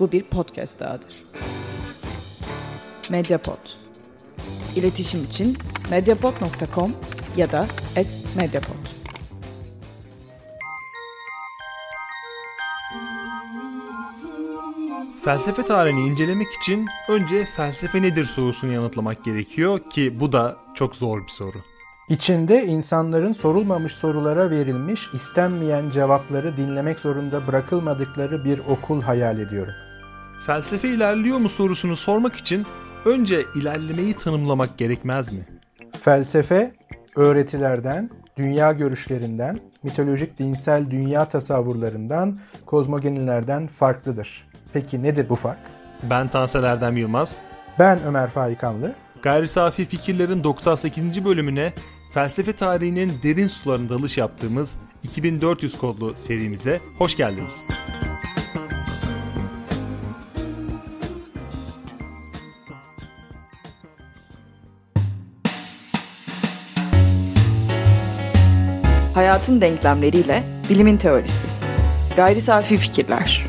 Bu bir podcast dahadır. Mediapod. İletişim için mediapod.com ya da @mediapod. Felsefe tarihini incelemek için önce felsefe nedir sorusunu yanıtlamak gerekiyor ki bu da çok zor bir soru. İçinde insanların sorulmamış sorulara verilmiş, istenmeyen cevapları dinlemek zorunda bırakılmadıkları bir okul hayal ediyorum. Felsefe ilerliyor mu sorusunu sormak için önce ilerlemeyi tanımlamak gerekmez mi? Felsefe, öğretilerden, dünya görüşlerinden, mitolojik dinsel dünya tasavvurlarından, kozmogenilerden farklıdır. Peki nedir bu fark? Ben Tansel Erdem Yılmaz. Ben Ömer Faikanlı. Gayri Safi Fikirlerin 98. bölümüne felsefe tarihinin derin sularında dalış yaptığımız 2400 kodlu serimize hoş geldiniz. Hayatın denklemleriyle bilimin teorisi. Gayri safi fikirler.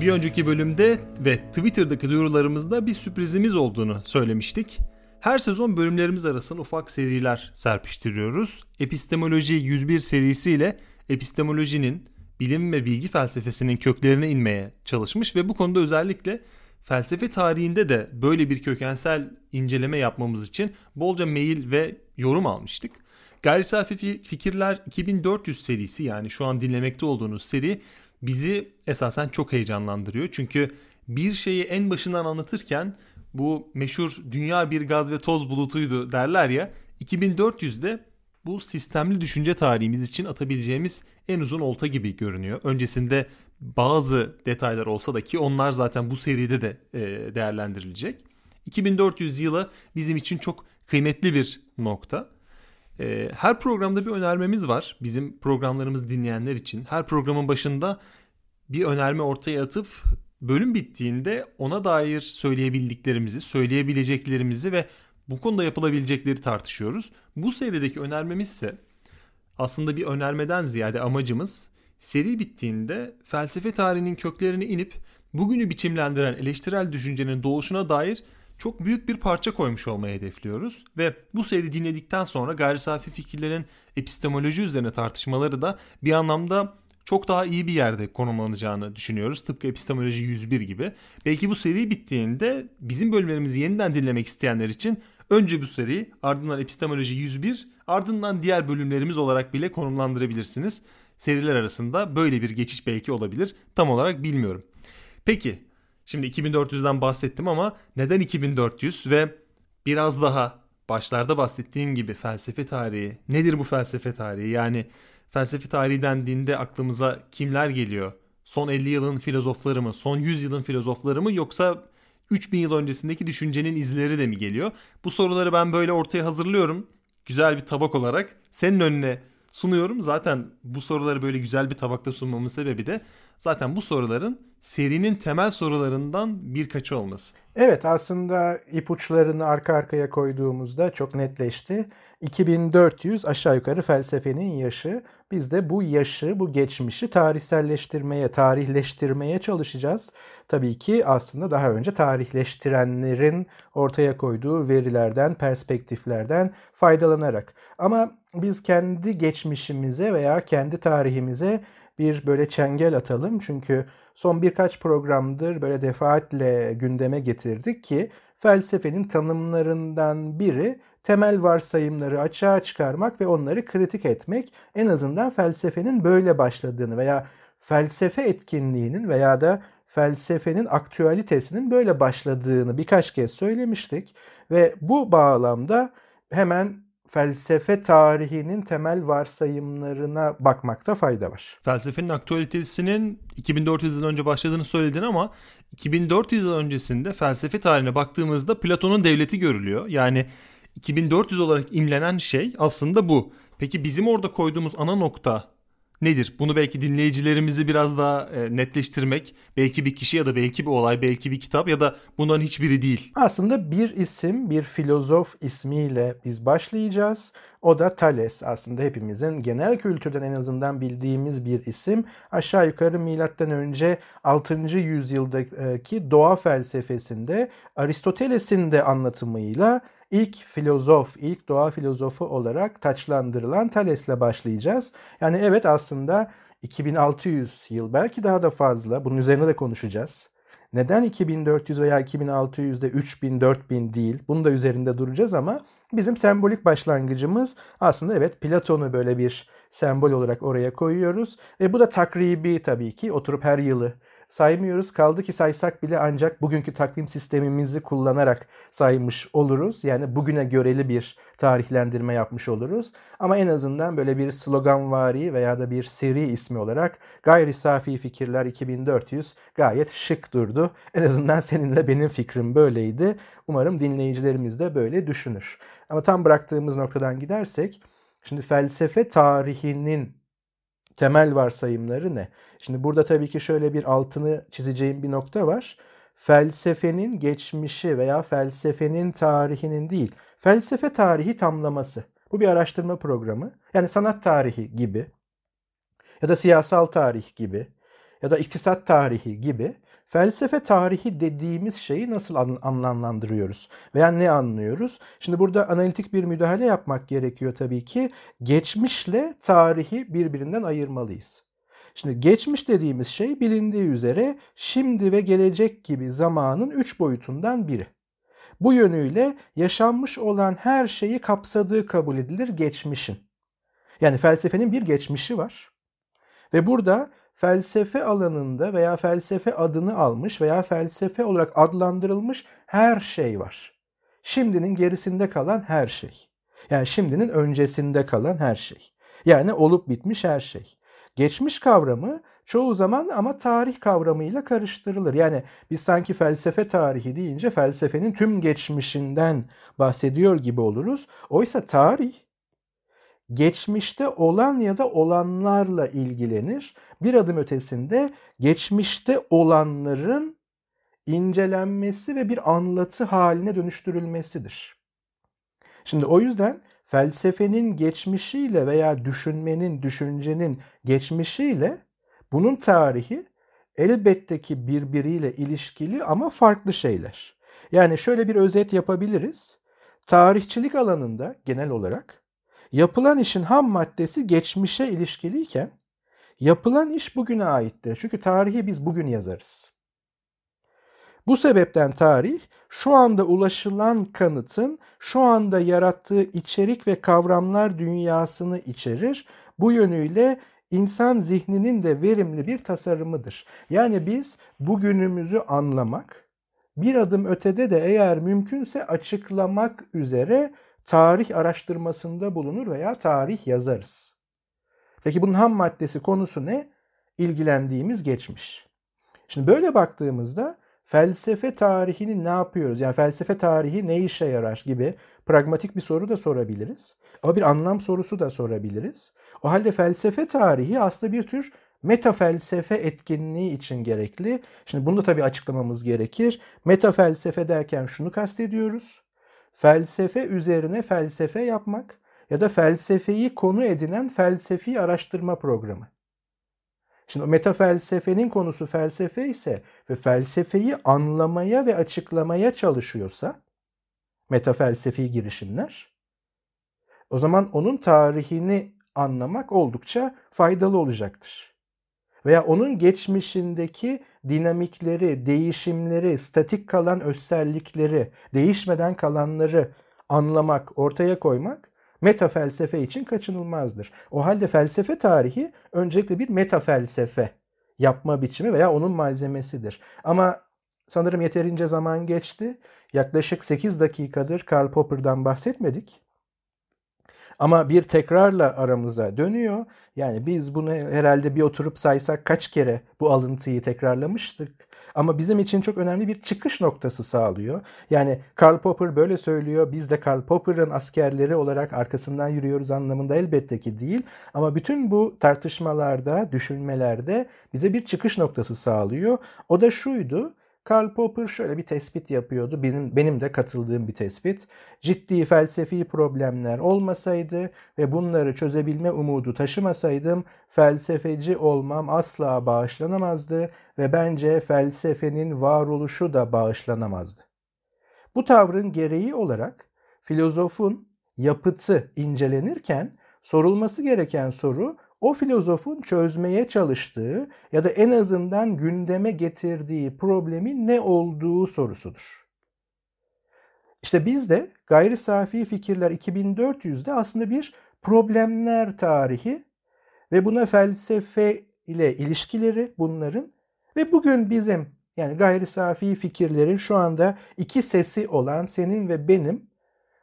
Bir önceki bölümde ve Twitter'daki duyurularımızda bir sürprizimiz olduğunu söylemiştik. Her sezon bölümlerimiz arasında ufak seriler serpiştiriyoruz. Epistemoloji 101 serisiyle epistemolojinin, bilim ve bilgi felsefesinin köklerine inmeye çalışmış ve bu konuda özellikle felsefe tarihinde de böyle bir kökensel inceleme yapmamız için bolca mail ve yorum almıştık. Gayri Safi Fikirler 2400 serisi yani şu an dinlemekte olduğunuz seri bizi esasen çok heyecanlandırıyor. Çünkü bir şeyi en başından anlatırken bu meşhur dünya bir gaz ve toz bulutuydu derler ya 2400'de bu sistemli düşünce tarihimiz için atabileceğimiz en uzun olta gibi görünüyor. Öncesinde bazı detaylar olsa da ki onlar zaten bu seride de e, değerlendirilecek. 2400 yılı bizim için çok kıymetli bir nokta. E, her programda bir önermemiz var. Bizim programlarımız dinleyenler için. Her programın başında bir önerme ortaya atıp bölüm bittiğinde ona dair söyleyebildiklerimizi, söyleyebileceklerimizi ve bu konuda yapılabilecekleri tartışıyoruz. Bu serideki önermemiz ise aslında bir önermeden ziyade amacımız seri bittiğinde felsefe tarihinin köklerine inip bugünü biçimlendiren eleştirel düşüncenin doğuşuna dair çok büyük bir parça koymuş olmayı hedefliyoruz ve bu seri dinledikten sonra gayri safi fikirlerin epistemoloji üzerine tartışmaları da bir anlamda çok daha iyi bir yerde konumlanacağını düşünüyoruz. Tıpkı epistemoloji 101 gibi. Belki bu seri bittiğinde bizim bölümlerimizi yeniden dinlemek isteyenler için önce bu seri ardından epistemoloji 101 ardından diğer bölümlerimiz olarak bile konumlandırabilirsiniz. Seriler arasında böyle bir geçiş belki olabilir. Tam olarak bilmiyorum. Peki şimdi 2400'den bahsettim ama neden 2400 ve biraz daha başlarda bahsettiğim gibi felsefe tarihi nedir bu felsefe tarihi yani felsefe tarihi dendiğinde aklımıza kimler geliyor? Son 50 yılın filozofları mı? Son 100 yılın filozofları mı? Yoksa 3000 yıl öncesindeki düşüncenin izleri de mi geliyor? Bu soruları ben böyle ortaya hazırlıyorum. Güzel bir tabak olarak senin önüne sunuyorum. Zaten bu soruları böyle güzel bir tabakta sunmamın sebebi de zaten bu soruların serinin temel sorularından birkaçı olması. Evet aslında ipuçlarını arka arkaya koyduğumuzda çok netleşti. 2400 aşağı yukarı felsefenin yaşı. Biz de bu yaşı, bu geçmişi tarihselleştirmeye, tarihleştirmeye çalışacağız. Tabii ki aslında daha önce tarihleştirenlerin ortaya koyduğu verilerden, perspektiflerden faydalanarak. Ama biz kendi geçmişimize veya kendi tarihimize bir böyle çengel atalım. Çünkü son birkaç programdır böyle defaatle gündeme getirdik ki felsefenin tanımlarından biri temel varsayımları açığa çıkarmak ve onları kritik etmek en azından felsefenin böyle başladığını veya felsefe etkinliğinin veya da felsefenin aktüalitesinin böyle başladığını birkaç kez söylemiştik ve bu bağlamda hemen felsefe tarihinin temel varsayımlarına bakmakta fayda var. Felsefenin aktüalitesinin 2400 yıl önce başladığını söyledin ama 2400 yıl öncesinde felsefe tarihine baktığımızda Platon'un devleti görülüyor. Yani 2400 olarak imlenen şey aslında bu. Peki bizim orada koyduğumuz ana nokta nedir? Bunu belki dinleyicilerimizi biraz daha e, netleştirmek, belki bir kişi ya da belki bir olay, belki bir kitap ya da bunların hiçbiri değil. Aslında bir isim, bir filozof ismiyle biz başlayacağız. O da Thales. Aslında hepimizin genel kültürden en azından bildiğimiz bir isim. Aşağı yukarı milattan önce 6. yüzyıldaki doğa felsefesinde Aristoteles'in de anlatımıyla ilk filozof, ilk doğa filozofu olarak taçlandırılan Thales'le başlayacağız. Yani evet aslında 2600 yıl belki daha da fazla bunun üzerine de konuşacağız. Neden 2400 veya 2600'de 3000, 4000 değil? Bunu da üzerinde duracağız ama bizim sembolik başlangıcımız aslında evet Platon'u böyle bir sembol olarak oraya koyuyoruz. Ve bu da takribi tabii ki oturup her yılı saymıyoruz. Kaldı ki saysak bile ancak bugünkü takvim sistemimizi kullanarak saymış oluruz. Yani bugüne göreli bir tarihlendirme yapmış oluruz. Ama en azından böyle bir sloganvari veya da bir seri ismi olarak Gayri Safi Fikirler 2400 gayet şık durdu. En azından seninle benim fikrim böyleydi. Umarım dinleyicilerimiz de böyle düşünür. Ama tam bıraktığımız noktadan gidersek, şimdi felsefe tarihinin temel varsayımları ne? Şimdi burada tabii ki şöyle bir altını çizeceğim bir nokta var. Felsefenin geçmişi veya felsefenin tarihinin değil, felsefe tarihi tamlaması. Bu bir araştırma programı. Yani sanat tarihi gibi ya da siyasal tarih gibi ya da iktisat tarihi gibi felsefe tarihi dediğimiz şeyi nasıl anlamlandırıyoruz veya ne anlıyoruz? Şimdi burada analitik bir müdahale yapmak gerekiyor tabii ki. Geçmişle tarihi birbirinden ayırmalıyız. Şimdi geçmiş dediğimiz şey bilindiği üzere şimdi ve gelecek gibi zamanın üç boyutundan biri. Bu yönüyle yaşanmış olan her şeyi kapsadığı kabul edilir geçmişin. Yani felsefenin bir geçmişi var. Ve burada felsefe alanında veya felsefe adını almış veya felsefe olarak adlandırılmış her şey var. Şimdinin gerisinde kalan her şey. Yani şimdinin öncesinde kalan her şey. Yani olup bitmiş her şey. Geçmiş kavramı çoğu zaman ama tarih kavramıyla karıştırılır. Yani biz sanki felsefe tarihi deyince felsefenin tüm geçmişinden bahsediyor gibi oluruz. Oysa tarih geçmişte olan ya da olanlarla ilgilenir. Bir adım ötesinde geçmişte olanların incelenmesi ve bir anlatı haline dönüştürülmesidir. Şimdi o yüzden felsefenin geçmişiyle veya düşünmenin, düşüncenin geçmişiyle bunun tarihi elbette ki birbiriyle ilişkili ama farklı şeyler. Yani şöyle bir özet yapabiliriz. Tarihçilik alanında genel olarak yapılan işin ham maddesi geçmişe ilişkiliyken yapılan iş bugüne aittir. Çünkü tarihi biz bugün yazarız. Bu sebepten tarih şu anda ulaşılan kanıtın şu anda yarattığı içerik ve kavramlar dünyasını içerir. Bu yönüyle insan zihninin de verimli bir tasarımıdır. Yani biz bugünümüzü anlamak, bir adım ötede de eğer mümkünse açıklamak üzere tarih araştırmasında bulunur veya tarih yazarız. Peki bunun ham maddesi konusu ne? İlgilendiğimiz geçmiş. Şimdi böyle baktığımızda felsefe tarihini ne yapıyoruz? Yani felsefe tarihi ne işe yarar gibi pragmatik bir soru da sorabiliriz. Ama bir anlam sorusu da sorabiliriz. O halde felsefe tarihi aslında bir tür meta felsefe etkinliği için gerekli. Şimdi bunu da tabii açıklamamız gerekir. Meta felsefe derken şunu kastediyoruz. Felsefe üzerine felsefe yapmak ya da felsefeyi konu edinen felsefi araştırma programı. Şimdi meta felsefenin konusu felsefe ise ve felsefeyi anlamaya ve açıklamaya çalışıyorsa meta felsefi girişimler o zaman onun tarihini anlamak oldukça faydalı olacaktır. Veya onun geçmişindeki dinamikleri, değişimleri, statik kalan özellikleri, değişmeden kalanları anlamak, ortaya koymak meta felsefe için kaçınılmazdır. O halde felsefe tarihi öncelikle bir meta felsefe yapma biçimi veya onun malzemesidir. Ama sanırım yeterince zaman geçti. Yaklaşık 8 dakikadır Karl Popper'dan bahsetmedik. Ama bir tekrarla aramıza dönüyor. Yani biz bunu herhalde bir oturup saysak kaç kere bu alıntıyı tekrarlamıştık. Ama bizim için çok önemli bir çıkış noktası sağlıyor. Yani Karl Popper böyle söylüyor. Biz de Karl Popper'ın askerleri olarak arkasından yürüyoruz anlamında elbette ki değil. Ama bütün bu tartışmalarda, düşünmelerde bize bir çıkış noktası sağlıyor. O da şuydu. Karl Popper şöyle bir tespit yapıyordu. Benim, benim de katıldığım bir tespit. Ciddi felsefi problemler olmasaydı ve bunları çözebilme umudu taşımasaydım felsefeci olmam asla bağışlanamazdı ve bence felsefenin varoluşu da bağışlanamazdı. Bu tavrın gereği olarak filozofun yapıtı incelenirken sorulması gereken soru o filozofun çözmeye çalıştığı ya da en azından gündeme getirdiği problemin ne olduğu sorusudur. İşte biz de gayri safi fikirler 2400'de aslında bir problemler tarihi ve buna felsefe ile ilişkileri bunların ve bugün bizim yani gayri safi fikirlerin şu anda iki sesi olan senin ve benim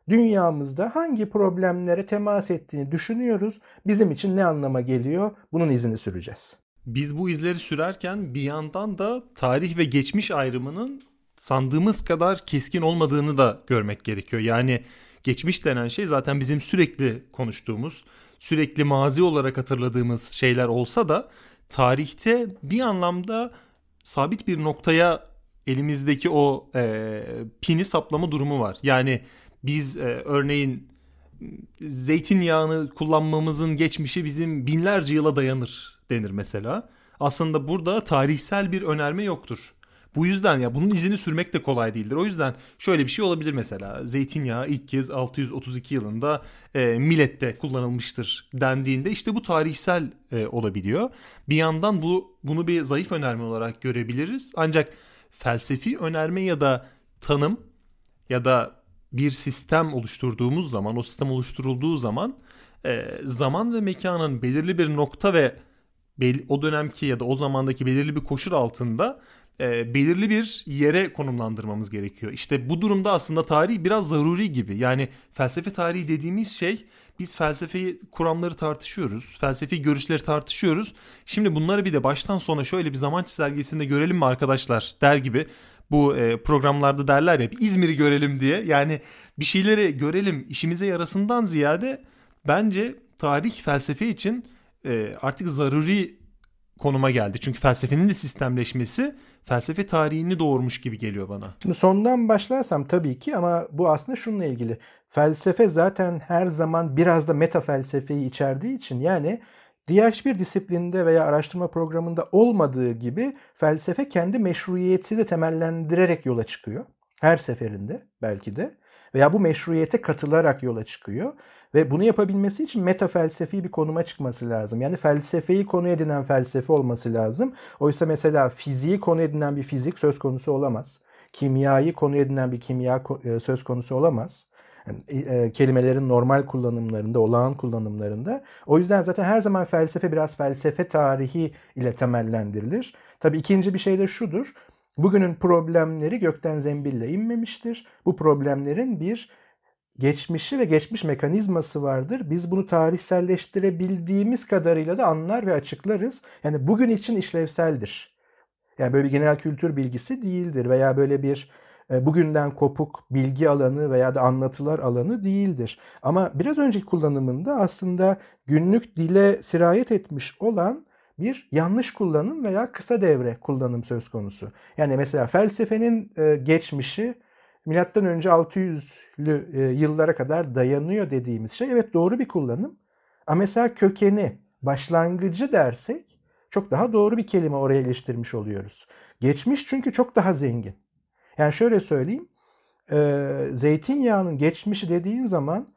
dünyamızda hangi problemlere temas ettiğini düşünüyoruz. Bizim için ne anlama geliyor? Bunun izini süreceğiz. Biz bu izleri sürerken bir yandan da tarih ve geçmiş ayrımının sandığımız kadar keskin olmadığını da görmek gerekiyor. Yani geçmiş denen şey zaten bizim sürekli konuştuğumuz, sürekli mazi olarak hatırladığımız şeyler olsa da tarihte bir anlamda sabit bir noktaya elimizdeki o e, pini saplama durumu var. Yani biz e, örneğin zeytinyağını kullanmamızın geçmişi bizim binlerce yıla dayanır denir mesela. Aslında burada tarihsel bir önerme yoktur. Bu yüzden ya bunun izini sürmek de kolay değildir. O yüzden şöyle bir şey olabilir mesela. Zeytinyağı ilk kez 632 yılında e, millette kullanılmıştır dendiğinde işte bu tarihsel e, olabiliyor. Bir yandan bu bunu bir zayıf önerme olarak görebiliriz. Ancak felsefi önerme ya da tanım ya da bir sistem oluşturduğumuz zaman, o sistem oluşturulduğu zaman e, zaman ve mekanın belirli bir nokta ve belli, o dönemki ya da o zamandaki belirli bir koşul altında e, belirli bir yere konumlandırmamız gerekiyor. İşte bu durumda aslında tarih biraz zaruri gibi. Yani felsefe tarihi dediğimiz şey biz felsefi kuramları tartışıyoruz. Felsefi görüşleri tartışıyoruz. Şimdi bunları bir de baştan sona şöyle bir zaman çizelgesinde görelim mi arkadaşlar der gibi bu e, programlarda derler ya İzmir'i görelim diye. Yani bir şeyleri görelim işimize yarasından ziyade bence tarih felsefe için e, artık zaruri konuma geldi. Çünkü felsefenin de sistemleşmesi felsefe tarihini doğurmuş gibi geliyor bana. Şimdi sondan başlarsam tabii ki ama bu aslında şununla ilgili. Felsefe zaten her zaman biraz da meta felsefeyi içerdiği için yani diğer hiçbir disiplinde veya araştırma programında olmadığı gibi felsefe kendi meşruiyetini temellendirerek yola çıkıyor. Her seferinde belki de veya bu meşruiyete katılarak yola çıkıyor. Ve bunu yapabilmesi için meta felsefi bir konuma çıkması lazım. Yani felsefeyi konu edinen felsefe olması lazım. Oysa mesela fiziği konu edinen bir fizik söz konusu olamaz. Kimyayı konu edinen bir kimya e, söz konusu olamaz. E, kelimelerin normal kullanımlarında, olağan kullanımlarında. O yüzden zaten her zaman felsefe biraz felsefe tarihi ile temellendirilir. Tabii ikinci bir şey de şudur. Bugünün problemleri gökten zembille inmemiştir. Bu problemlerin bir geçmişi ve geçmiş mekanizması vardır. Biz bunu tarihselleştirebildiğimiz kadarıyla da anlar ve açıklarız. Yani bugün için işlevseldir. Yani böyle bir genel kültür bilgisi değildir veya böyle bir bugünden kopuk bilgi alanı veya da anlatılar alanı değildir. Ama biraz önceki kullanımında aslında günlük dile sirayet etmiş olan bir yanlış kullanım veya kısa devre kullanım söz konusu. Yani mesela felsefenin e, geçmişi milattan önce 600'lü e, yıllara kadar dayanıyor dediğimiz şey evet doğru bir kullanım. Ama mesela kökeni, başlangıcı dersek çok daha doğru bir kelime oraya iliştirmiş oluyoruz. Geçmiş çünkü çok daha zengin. Yani şöyle söyleyeyim. E, zeytinyağının geçmişi dediğin zaman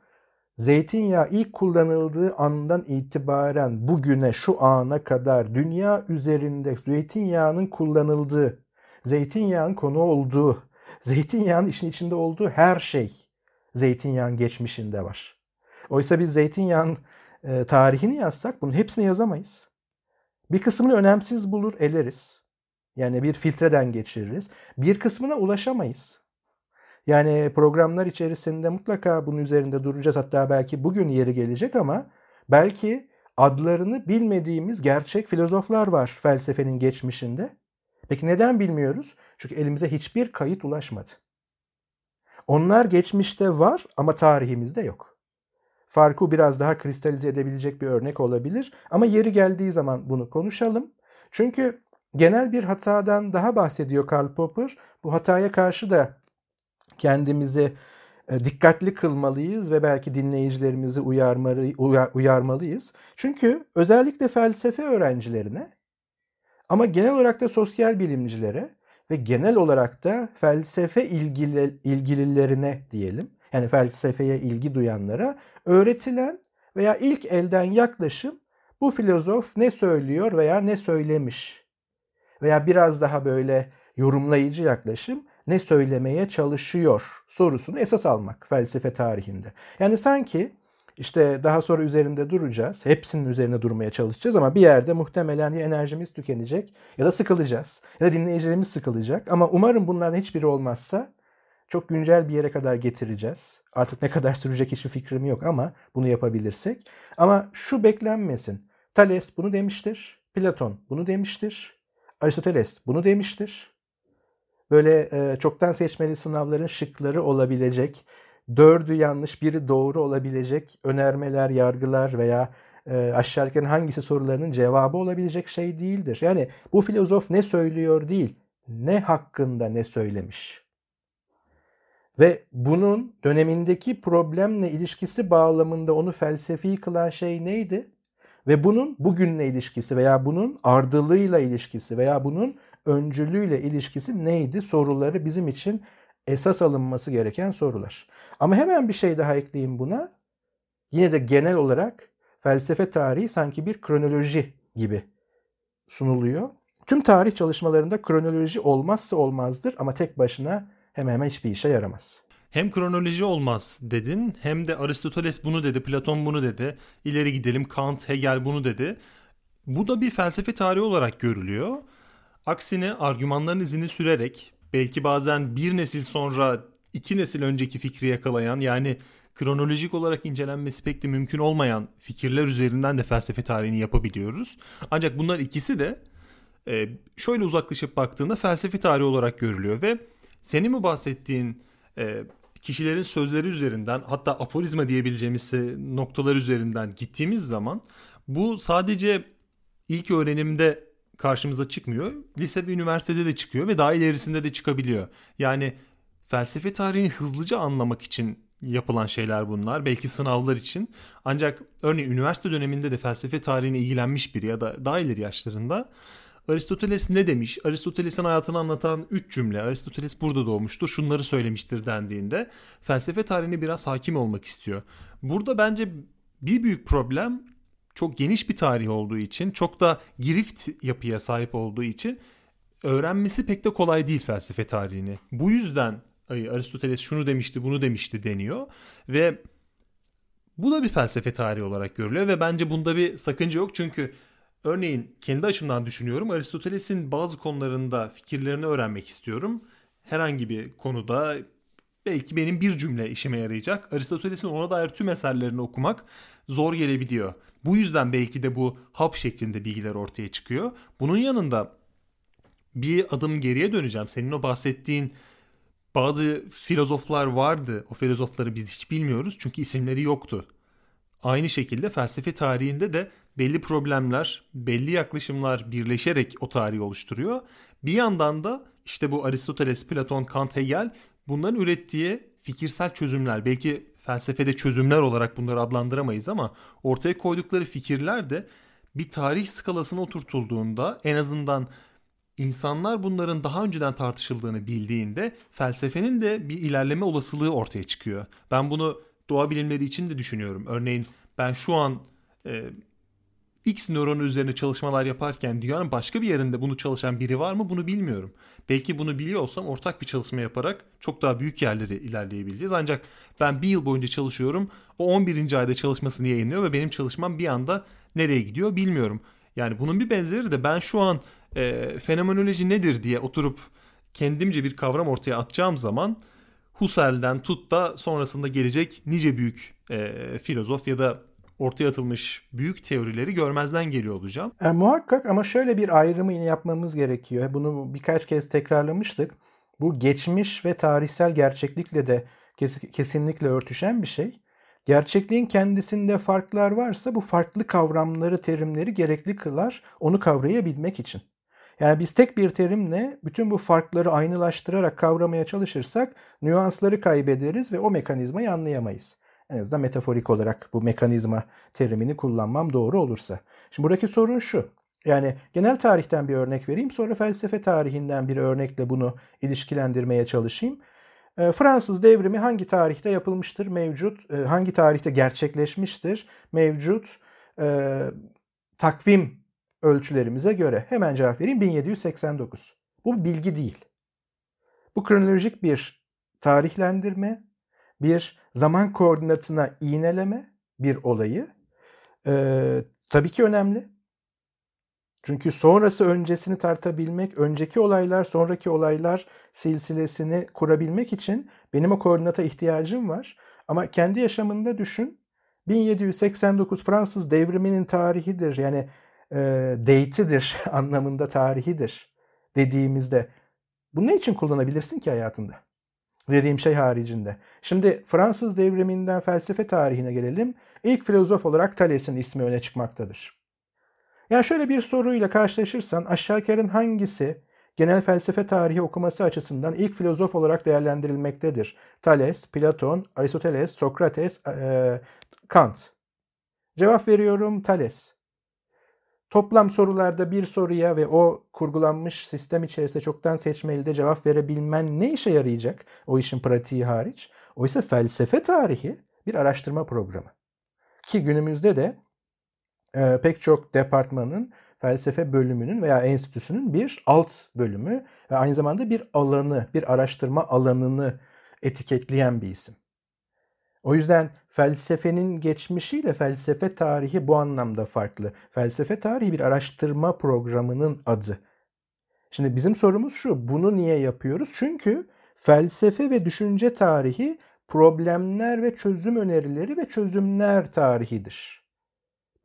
zeytinyağı ilk kullanıldığı andan itibaren bugüne şu ana kadar dünya üzerinde zeytinyağının kullanıldığı, zeytinyağın konu olduğu, zeytinyağının işin içinde olduğu her şey zeytinyağın geçmişinde var. Oysa biz zeytinyağın e, tarihini yazsak bunun hepsini yazamayız. Bir kısmını önemsiz bulur eleriz. Yani bir filtreden geçiririz. Bir kısmına ulaşamayız. Yani programlar içerisinde mutlaka bunun üzerinde duracağız. Hatta belki bugün yeri gelecek ama belki adlarını bilmediğimiz gerçek filozoflar var felsefenin geçmişinde. Peki neden bilmiyoruz? Çünkü elimize hiçbir kayıt ulaşmadı. Onlar geçmişte var ama tarihimizde yok. Farkı biraz daha kristalize edebilecek bir örnek olabilir ama yeri geldiği zaman bunu konuşalım. Çünkü genel bir hatadan daha bahsediyor Karl Popper. Bu hataya karşı da kendimizi e, dikkatli kılmalıyız ve belki dinleyicilerimizi uyarmalı, uyarmalıyız. Çünkü özellikle felsefe öğrencilerine ama genel olarak da sosyal bilimcilere ve genel olarak da felsefe ilgili, ilgililerine diyelim yani felsefeye ilgi duyanlara öğretilen veya ilk elden yaklaşım bu filozof ne söylüyor veya ne söylemiş veya biraz daha böyle yorumlayıcı yaklaşım ne söylemeye çalışıyor sorusunu esas almak felsefe tarihinde. Yani sanki işte daha sonra üzerinde duracağız. Hepsinin üzerine durmaya çalışacağız ama bir yerde muhtemelen ya enerjimiz tükenecek ya da sıkılacağız. Ya da dinleyicilerimiz sıkılacak. Ama umarım bunların hiçbiri olmazsa çok güncel bir yere kadar getireceğiz. Artık ne kadar sürecek hiçbir fikrim yok ama bunu yapabilirsek. Ama şu beklenmesin. Thales bunu demiştir. Platon bunu demiştir. Aristoteles bunu demiştir. Böyle e, çoktan seçmeli sınavların şıkları olabilecek, dördü yanlış biri doğru olabilecek önermeler, yargılar veya e, aşağıdakilerin hangisi sorularının cevabı olabilecek şey değildir. Yani bu filozof ne söylüyor değil, ne hakkında ne söylemiş. Ve bunun dönemindeki problemle ilişkisi bağlamında onu felsefi kılan şey neydi? Ve bunun bugünle ilişkisi veya bunun ardılığıyla ilişkisi veya bunun öncülüğüyle ilişkisi neydi soruları bizim için esas alınması gereken sorular. Ama hemen bir şey daha ekleyeyim buna. Yine de genel olarak felsefe tarihi sanki bir kronoloji gibi sunuluyor. Tüm tarih çalışmalarında kronoloji olmazsa olmazdır ama tek başına hemen hemen hiçbir işe yaramaz. Hem kronoloji olmaz dedin hem de Aristoteles bunu dedi, Platon bunu dedi. İleri gidelim Kant, Hegel bunu dedi. Bu da bir felsefe tarihi olarak görülüyor. Aksine argümanların izini sürerek belki bazen bir nesil sonra iki nesil önceki fikri yakalayan yani kronolojik olarak incelenmesi pek de mümkün olmayan fikirler üzerinden de felsefe tarihini yapabiliyoruz. Ancak bunlar ikisi de e, şöyle uzaklaşıp baktığında felsefe tarihi olarak görülüyor ve senin mi bahsettiğin e, kişilerin sözleri üzerinden hatta aforizma diyebileceğimiz noktalar üzerinden gittiğimiz zaman bu sadece ilk öğrenimde karşımıza çıkmıyor. Lise ve üniversitede de çıkıyor ve daha ilerisinde de çıkabiliyor. Yani felsefe tarihini hızlıca anlamak için yapılan şeyler bunlar. Belki sınavlar için. Ancak örneğin üniversite döneminde de felsefe tarihine ilgilenmiş biri ya da daha ileri yaşlarında Aristoteles ne demiş? Aristoteles'in hayatını anlatan 3 cümle. Aristoteles burada doğmuştur, şunları söylemiştir dendiğinde felsefe tarihine biraz hakim olmak istiyor. Burada bence bir büyük problem çok geniş bir tarih olduğu için, çok da girift yapıya sahip olduğu için öğrenmesi pek de kolay değil felsefe tarihini. Bu yüzden Aristoteles şunu demişti, bunu demişti deniyor ve bu da bir felsefe tarihi olarak görülüyor ve bence bunda bir sakınca yok çünkü örneğin kendi açımdan düşünüyorum Aristoteles'in bazı konularında fikirlerini öğrenmek istiyorum. Herhangi bir konuda belki benim bir cümle işime yarayacak. Aristoteles'in ona dair tüm eserlerini okumak zor gelebiliyor. Bu yüzden belki de bu hap şeklinde bilgiler ortaya çıkıyor. Bunun yanında bir adım geriye döneceğim. Senin o bahsettiğin bazı filozoflar vardı. O filozofları biz hiç bilmiyoruz çünkü isimleri yoktu. Aynı şekilde felsefe tarihinde de belli problemler, belli yaklaşımlar birleşerek o tarihi oluşturuyor. Bir yandan da işte bu Aristoteles, Platon, Kant, Hegel bunların ürettiği fikirsel çözümler, belki felsefede çözümler olarak bunları adlandıramayız ama ortaya koydukları fikirler de bir tarih skalasına oturtulduğunda en azından insanlar bunların daha önceden tartışıldığını bildiğinde felsefenin de bir ilerleme olasılığı ortaya çıkıyor. Ben bunu doğa bilimleri için de düşünüyorum. Örneğin ben şu an e, X nöronu üzerine çalışmalar yaparken dünyanın başka bir yerinde bunu çalışan biri var mı bunu bilmiyorum. Belki bunu biliyor olsam ortak bir çalışma yaparak çok daha büyük yerlere ilerleyebileceğiz. Ancak ben bir yıl boyunca çalışıyorum. O 11. ayda çalışmasını yayınlıyor ve benim çalışmam bir anda nereye gidiyor bilmiyorum. Yani bunun bir benzeri de ben şu an e, fenomenoloji nedir diye oturup kendimce bir kavram ortaya atacağım zaman Husserl'den tut da sonrasında gelecek nice büyük e, filozof ya da ortaya atılmış büyük teorileri görmezden geliyor olacağım. E, muhakkak ama şöyle bir ayrımı yapmamız gerekiyor. Bunu birkaç kez tekrarlamıştık. Bu geçmiş ve tarihsel gerçeklikle de kesinlikle örtüşen bir şey. Gerçekliğin kendisinde farklar varsa bu farklı kavramları, terimleri gerekli kılar onu kavrayabilmek için. Yani biz tek bir terimle bütün bu farkları aynılaştırarak kavramaya çalışırsak nüansları kaybederiz ve o mekanizmayı anlayamayız. En azından metaforik olarak bu mekanizma terimini kullanmam doğru olursa. Şimdi buradaki sorun şu. Yani genel tarihten bir örnek vereyim sonra felsefe tarihinden bir örnekle bunu ilişkilendirmeye çalışayım. Ee, Fransız devrimi hangi tarihte yapılmıştır mevcut, e, hangi tarihte gerçekleşmiştir mevcut e, takvim ölçülerimize göre. Hemen cevap vereyim 1789. Bu bilgi değil. Bu kronolojik bir tarihlendirme, bir zaman koordinatına iğneleme bir olayı. Ee, tabii ki önemli. Çünkü sonrası öncesini tartabilmek, önceki olaylar, sonraki olaylar silsilesini kurabilmek için benim o koordinata ihtiyacım var. Ama kendi yaşamında düşün. 1789 Fransız devriminin tarihidir. Yani e, date'idir anlamında tarihidir dediğimizde bunu ne için kullanabilirsin ki hayatında? Dediğim şey haricinde. Şimdi Fransız devriminden felsefe tarihine gelelim. İlk filozof olarak Thales'in ismi öne çıkmaktadır. Yani şöyle bir soruyla karşılaşırsan aşağı yukarı hangisi genel felsefe tarihi okuması açısından ilk filozof olarak değerlendirilmektedir? Thales, Platon, Aristoteles, Sokrates, e, Kant. Cevap veriyorum Thales. Toplam sorularda bir soruya ve o kurgulanmış sistem içerisinde çoktan seçmeli de cevap verebilmen ne işe yarayacak o işin pratiği hariç? Oysa felsefe tarihi bir araştırma programı. Ki günümüzde de e, pek çok departmanın felsefe bölümünün veya enstitüsünün bir alt bölümü ve aynı zamanda bir alanı, bir araştırma alanını etiketleyen bir isim. O yüzden felsefenin geçmişiyle felsefe tarihi bu anlamda farklı. Felsefe tarihi bir araştırma programının adı. Şimdi bizim sorumuz şu, bunu niye yapıyoruz? Çünkü felsefe ve düşünce tarihi problemler ve çözüm önerileri ve çözümler tarihidir.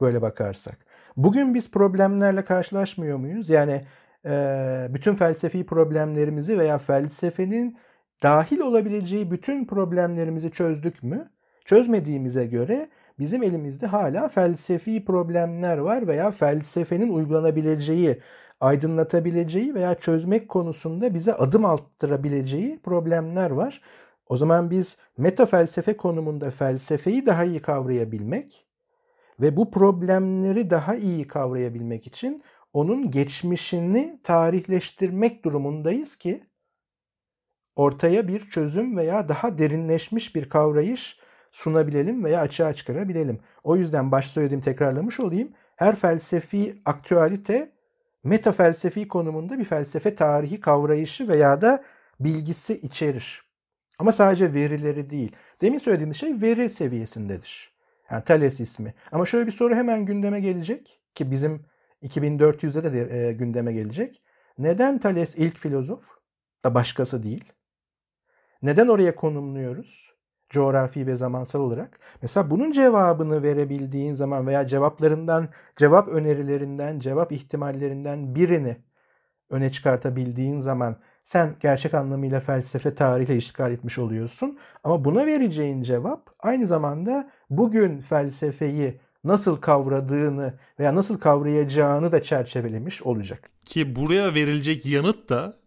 Böyle bakarsak. Bugün biz problemlerle karşılaşmıyor muyuz? Yani e, bütün felsefi problemlerimizi veya felsefenin dahil olabileceği bütün problemlerimizi çözdük mü? Çözmediğimize göre bizim elimizde hala felsefi problemler var veya felsefenin uygulanabileceği, aydınlatabileceği veya çözmek konusunda bize adım attırabileceği problemler var. O zaman biz meta felsefe konumunda felsefeyi daha iyi kavrayabilmek ve bu problemleri daha iyi kavrayabilmek için onun geçmişini tarihleştirmek durumundayız ki ortaya bir çözüm veya daha derinleşmiş bir kavrayış sunabilelim veya açığa çıkarabilelim. O yüzden baş söylediğim tekrarlamış olayım. Her felsefi aktüalite meta felsefi konumunda bir felsefe tarihi kavrayışı veya da bilgisi içerir. Ama sadece verileri değil. Demin söylediğimiz şey veri seviyesindedir. Yani Thales ismi. Ama şöyle bir soru hemen gündeme gelecek ki bizim 2400'de de e, gündeme gelecek. Neden Thales ilk filozof da başkası değil? Neden oraya konumluyoruz? Coğrafi ve zamansal olarak. Mesela bunun cevabını verebildiğin zaman veya cevaplarından, cevap önerilerinden, cevap ihtimallerinden birini öne çıkartabildiğin zaman sen gerçek anlamıyla felsefe tarihle işgal etmiş oluyorsun. Ama buna vereceğin cevap aynı zamanda bugün felsefeyi nasıl kavradığını veya nasıl kavrayacağını da çerçevelemiş olacak. Ki buraya verilecek yanıt da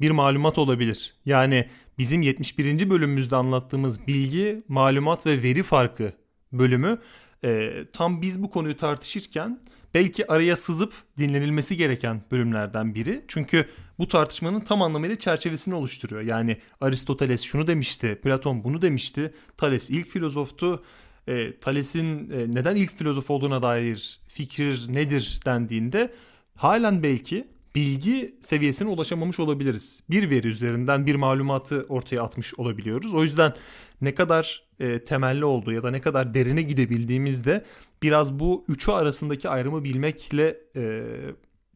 bir malumat olabilir. Yani bizim 71. bölümümüzde anlattığımız bilgi, malumat ve veri farkı bölümü e, tam biz bu konuyu tartışırken belki araya sızıp dinlenilmesi gereken bölümlerden biri. Çünkü bu tartışmanın tam anlamıyla çerçevesini oluşturuyor. Yani Aristoteles şunu demişti, Platon bunu demişti, Thales ilk filozoftu. E, Thales'in e, neden ilk filozof olduğuna dair fikir nedir dendiğinde halen belki bilgi seviyesine ulaşamamış olabiliriz. Bir veri üzerinden bir malumatı ortaya atmış olabiliyoruz. O yüzden ne kadar e, temelli olduğu ya da ne kadar derine gidebildiğimizde biraz bu üçü arasındaki ayrımı bilmekle e,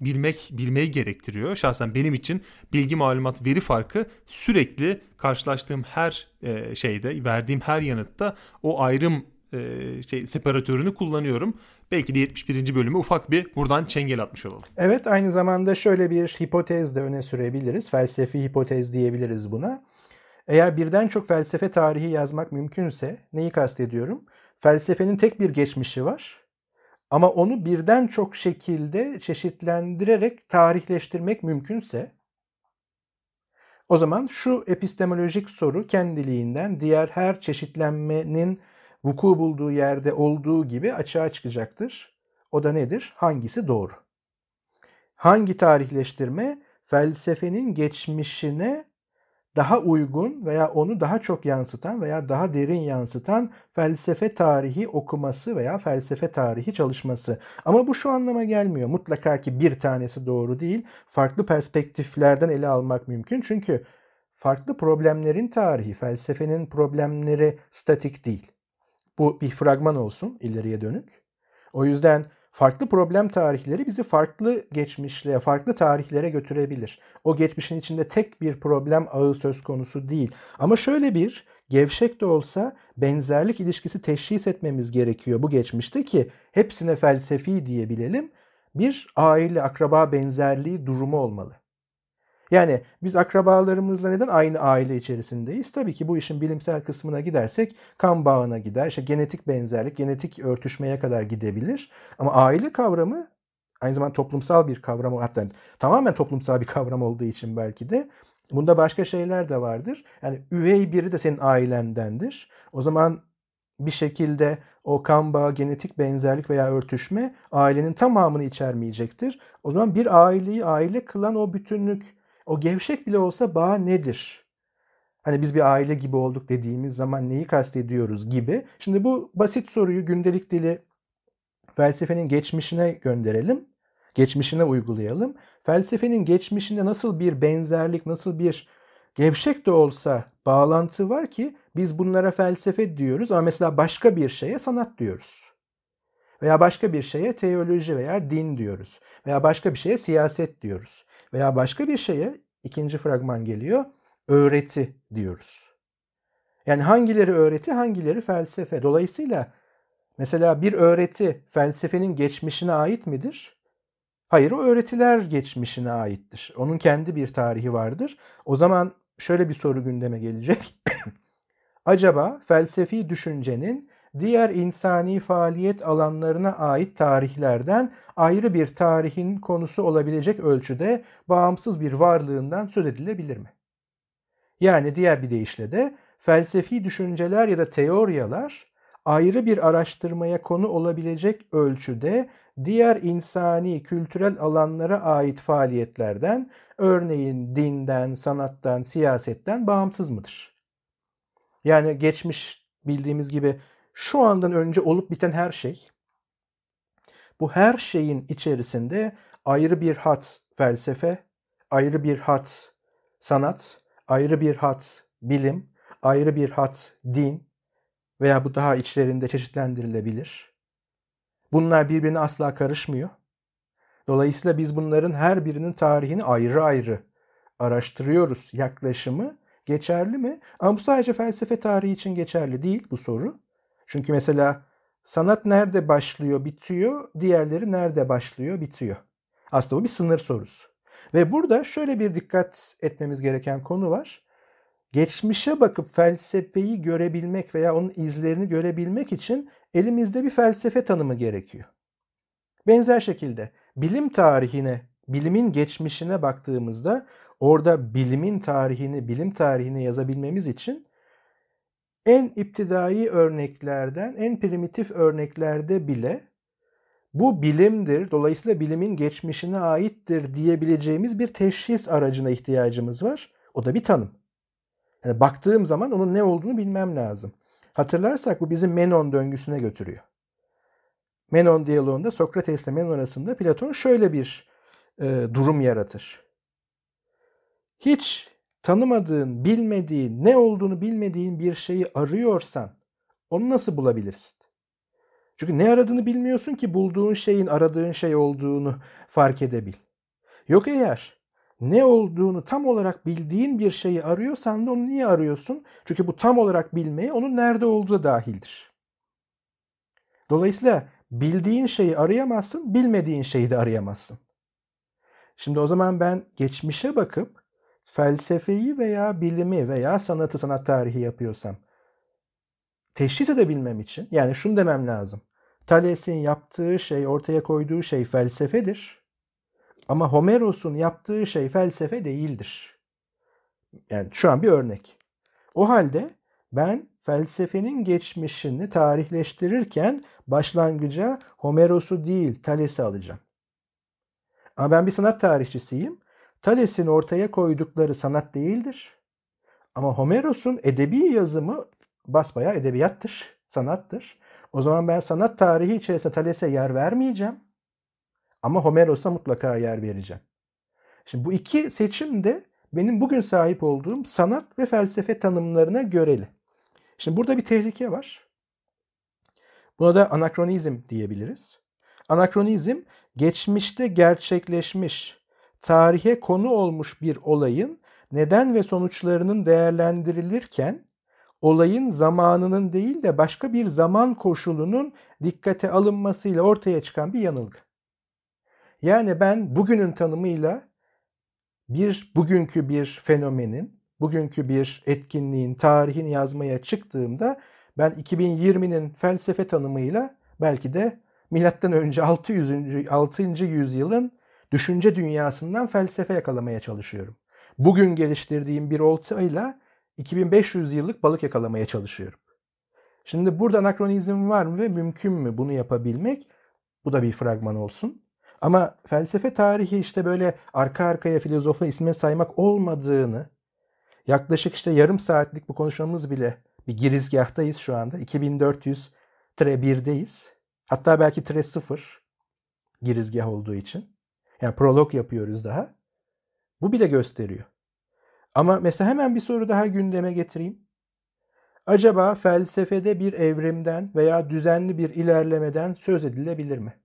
bilmek bilmeyi gerektiriyor. Şahsen benim için bilgi malumat veri farkı sürekli karşılaştığım her e, şeyde verdiğim her yanıtta o ayrım e, şey separatörünü kullanıyorum. Belki de 71. bölümü ufak bir buradan çengel atmış olalım. Evet aynı zamanda şöyle bir hipotez de öne sürebiliriz. Felsefi hipotez diyebiliriz buna. Eğer birden çok felsefe tarihi yazmak mümkünse neyi kastediyorum? Felsefenin tek bir geçmişi var. Ama onu birden çok şekilde çeşitlendirerek tarihleştirmek mümkünse o zaman şu epistemolojik soru kendiliğinden diğer her çeşitlenmenin vuku bulduğu yerde olduğu gibi açığa çıkacaktır. O da nedir? Hangisi doğru? Hangi tarihleştirme felsefenin geçmişine daha uygun veya onu daha çok yansıtan veya daha derin yansıtan felsefe tarihi okuması veya felsefe tarihi çalışması. Ama bu şu anlama gelmiyor. Mutlaka ki bir tanesi doğru değil. Farklı perspektiflerden ele almak mümkün. Çünkü farklı problemlerin tarihi, felsefenin problemleri statik değil. Bu bir fragman olsun ileriye dönük. O yüzden farklı problem tarihleri bizi farklı geçmişle, farklı tarihlere götürebilir. O geçmişin içinde tek bir problem ağı söz konusu değil. Ama şöyle bir gevşek de olsa benzerlik ilişkisi teşhis etmemiz gerekiyor bu geçmişte ki hepsine felsefi diyebilelim. Bir aile akraba benzerliği durumu olmalı. Yani biz akrabalarımızla neden aynı aile içerisindeyiz? Tabii ki bu işin bilimsel kısmına gidersek kan bağına gider. İşte genetik benzerlik, genetik örtüşmeye kadar gidebilir. Ama aile kavramı aynı zamanda toplumsal bir kavram hatta tamamen toplumsal bir kavram olduğu için belki de bunda başka şeyler de vardır. Yani üvey biri de senin ailendendir. O zaman bir şekilde o kan bağı, genetik benzerlik veya örtüşme ailenin tamamını içermeyecektir. O zaman bir aileyi aile kılan o bütünlük o gevşek bile olsa bağ nedir? Hani biz bir aile gibi olduk dediğimiz zaman neyi kastediyoruz gibi. Şimdi bu basit soruyu gündelik dili felsefenin geçmişine gönderelim. Geçmişine uygulayalım. Felsefenin geçmişinde nasıl bir benzerlik, nasıl bir gevşek de olsa bağlantı var ki biz bunlara felsefe diyoruz ama mesela başka bir şeye sanat diyoruz. Veya başka bir şeye teoloji veya din diyoruz. Veya başka bir şeye siyaset diyoruz. Veya başka bir şeye ikinci fragman geliyor. Öğreti diyoruz. Yani hangileri öğreti, hangileri felsefe. Dolayısıyla mesela bir öğreti felsefenin geçmişine ait midir? Hayır, o öğretiler geçmişine aittir. Onun kendi bir tarihi vardır. O zaman şöyle bir soru gündeme gelecek. Acaba felsefi düşüncenin diğer insani faaliyet alanlarına ait tarihlerden ayrı bir tarihin konusu olabilecek ölçüde bağımsız bir varlığından söz edilebilir mi? Yani diğer bir deyişle de felsefi düşünceler ya da teoriyalar ayrı bir araştırmaya konu olabilecek ölçüde diğer insani kültürel alanlara ait faaliyetlerden, örneğin dinden, sanattan, siyasetten bağımsız mıdır? Yani geçmiş bildiğimiz gibi şu andan önce olup biten her şey bu her şeyin içerisinde ayrı bir hat felsefe, ayrı bir hat sanat, ayrı bir hat bilim, ayrı bir hat din veya bu daha içlerinde çeşitlendirilebilir. Bunlar birbirine asla karışmıyor. Dolayısıyla biz bunların her birinin tarihini ayrı ayrı araştırıyoruz. Yaklaşımı geçerli mi? Ama bu sadece felsefe tarihi için geçerli değil bu soru. Çünkü mesela sanat nerede başlıyor, bitiyor, diğerleri nerede başlıyor, bitiyor. Aslında bu bir sınır sorusu. Ve burada şöyle bir dikkat etmemiz gereken konu var. Geçmişe bakıp felsefeyi görebilmek veya onun izlerini görebilmek için elimizde bir felsefe tanımı gerekiyor. Benzer şekilde bilim tarihine, bilimin geçmişine baktığımızda orada bilimin tarihini, bilim tarihini yazabilmemiz için en iptidai örneklerden, en primitif örneklerde bile bu bilimdir, dolayısıyla bilimin geçmişine aittir diyebileceğimiz bir teşhis aracına ihtiyacımız var. O da bir tanım. Yani baktığım zaman onun ne olduğunu bilmem lazım. Hatırlarsak bu bizi Menon döngüsüne götürüyor. Menon diyaloğunda Sokrates ile Menon arasında Platon şöyle bir e, durum yaratır. Hiç tanımadığın, bilmediğin, ne olduğunu bilmediğin bir şeyi arıyorsan onu nasıl bulabilirsin? Çünkü ne aradığını bilmiyorsun ki bulduğun şeyin aradığın şey olduğunu fark edebil. Yok eğer ne olduğunu tam olarak bildiğin bir şeyi arıyorsan da onu niye arıyorsun? Çünkü bu tam olarak bilmeye onun nerede olduğu dahildir. Dolayısıyla bildiğin şeyi arayamazsın, bilmediğin şeyi de arayamazsın. Şimdi o zaman ben geçmişe bakıp felsefeyi veya bilimi veya sanatı, sanat tarihi yapıyorsam teşhis edebilmem için yani şunu demem lazım. Thales'in yaptığı şey, ortaya koyduğu şey felsefedir. Ama Homeros'un yaptığı şey felsefe değildir. Yani şu an bir örnek. O halde ben felsefenin geçmişini tarihleştirirken başlangıca Homeros'u değil Thales'i alacağım. Ama ben bir sanat tarihçisiyim. Thales'in ortaya koydukları sanat değildir. Ama Homeros'un edebi yazımı basbaya edebiyattır, sanattır. O zaman ben sanat tarihi içerisinde Thales'e yer vermeyeceğim. Ama Homeros'a mutlaka yer vereceğim. Şimdi bu iki seçim de benim bugün sahip olduğum sanat ve felsefe tanımlarına göreli. Şimdi burada bir tehlike var. Buna da anakronizm diyebiliriz. Anakronizm geçmişte gerçekleşmiş, tarihe konu olmuş bir olayın neden ve sonuçlarının değerlendirilirken olayın zamanının değil de başka bir zaman koşulunun dikkate alınmasıyla ortaya çıkan bir yanılgı. Yani ben bugünün tanımıyla bir bugünkü bir fenomenin, bugünkü bir etkinliğin tarihini yazmaya çıktığımda ben 2020'nin felsefe tanımıyla belki de milattan önce 600. 6. yüzyılın düşünce dünyasından felsefe yakalamaya çalışıyorum. Bugün geliştirdiğim bir oltayla 2500 yıllık balık yakalamaya çalışıyorum. Şimdi burada anakronizm var mı ve mümkün mü bunu yapabilmek? Bu da bir fragman olsun. Ama felsefe tarihi işte böyle arka arkaya filozofla ismini saymak olmadığını yaklaşık işte yarım saatlik bu konuşmamız bile bir girizgahtayız şu anda. 2400 tre 1'deyiz. Hatta belki tre 0 girizgah olduğu için. Yani prolog yapıyoruz daha. Bu bile gösteriyor. Ama mesela hemen bir soru daha gündeme getireyim. Acaba felsefede bir evrimden veya düzenli bir ilerlemeden söz edilebilir mi?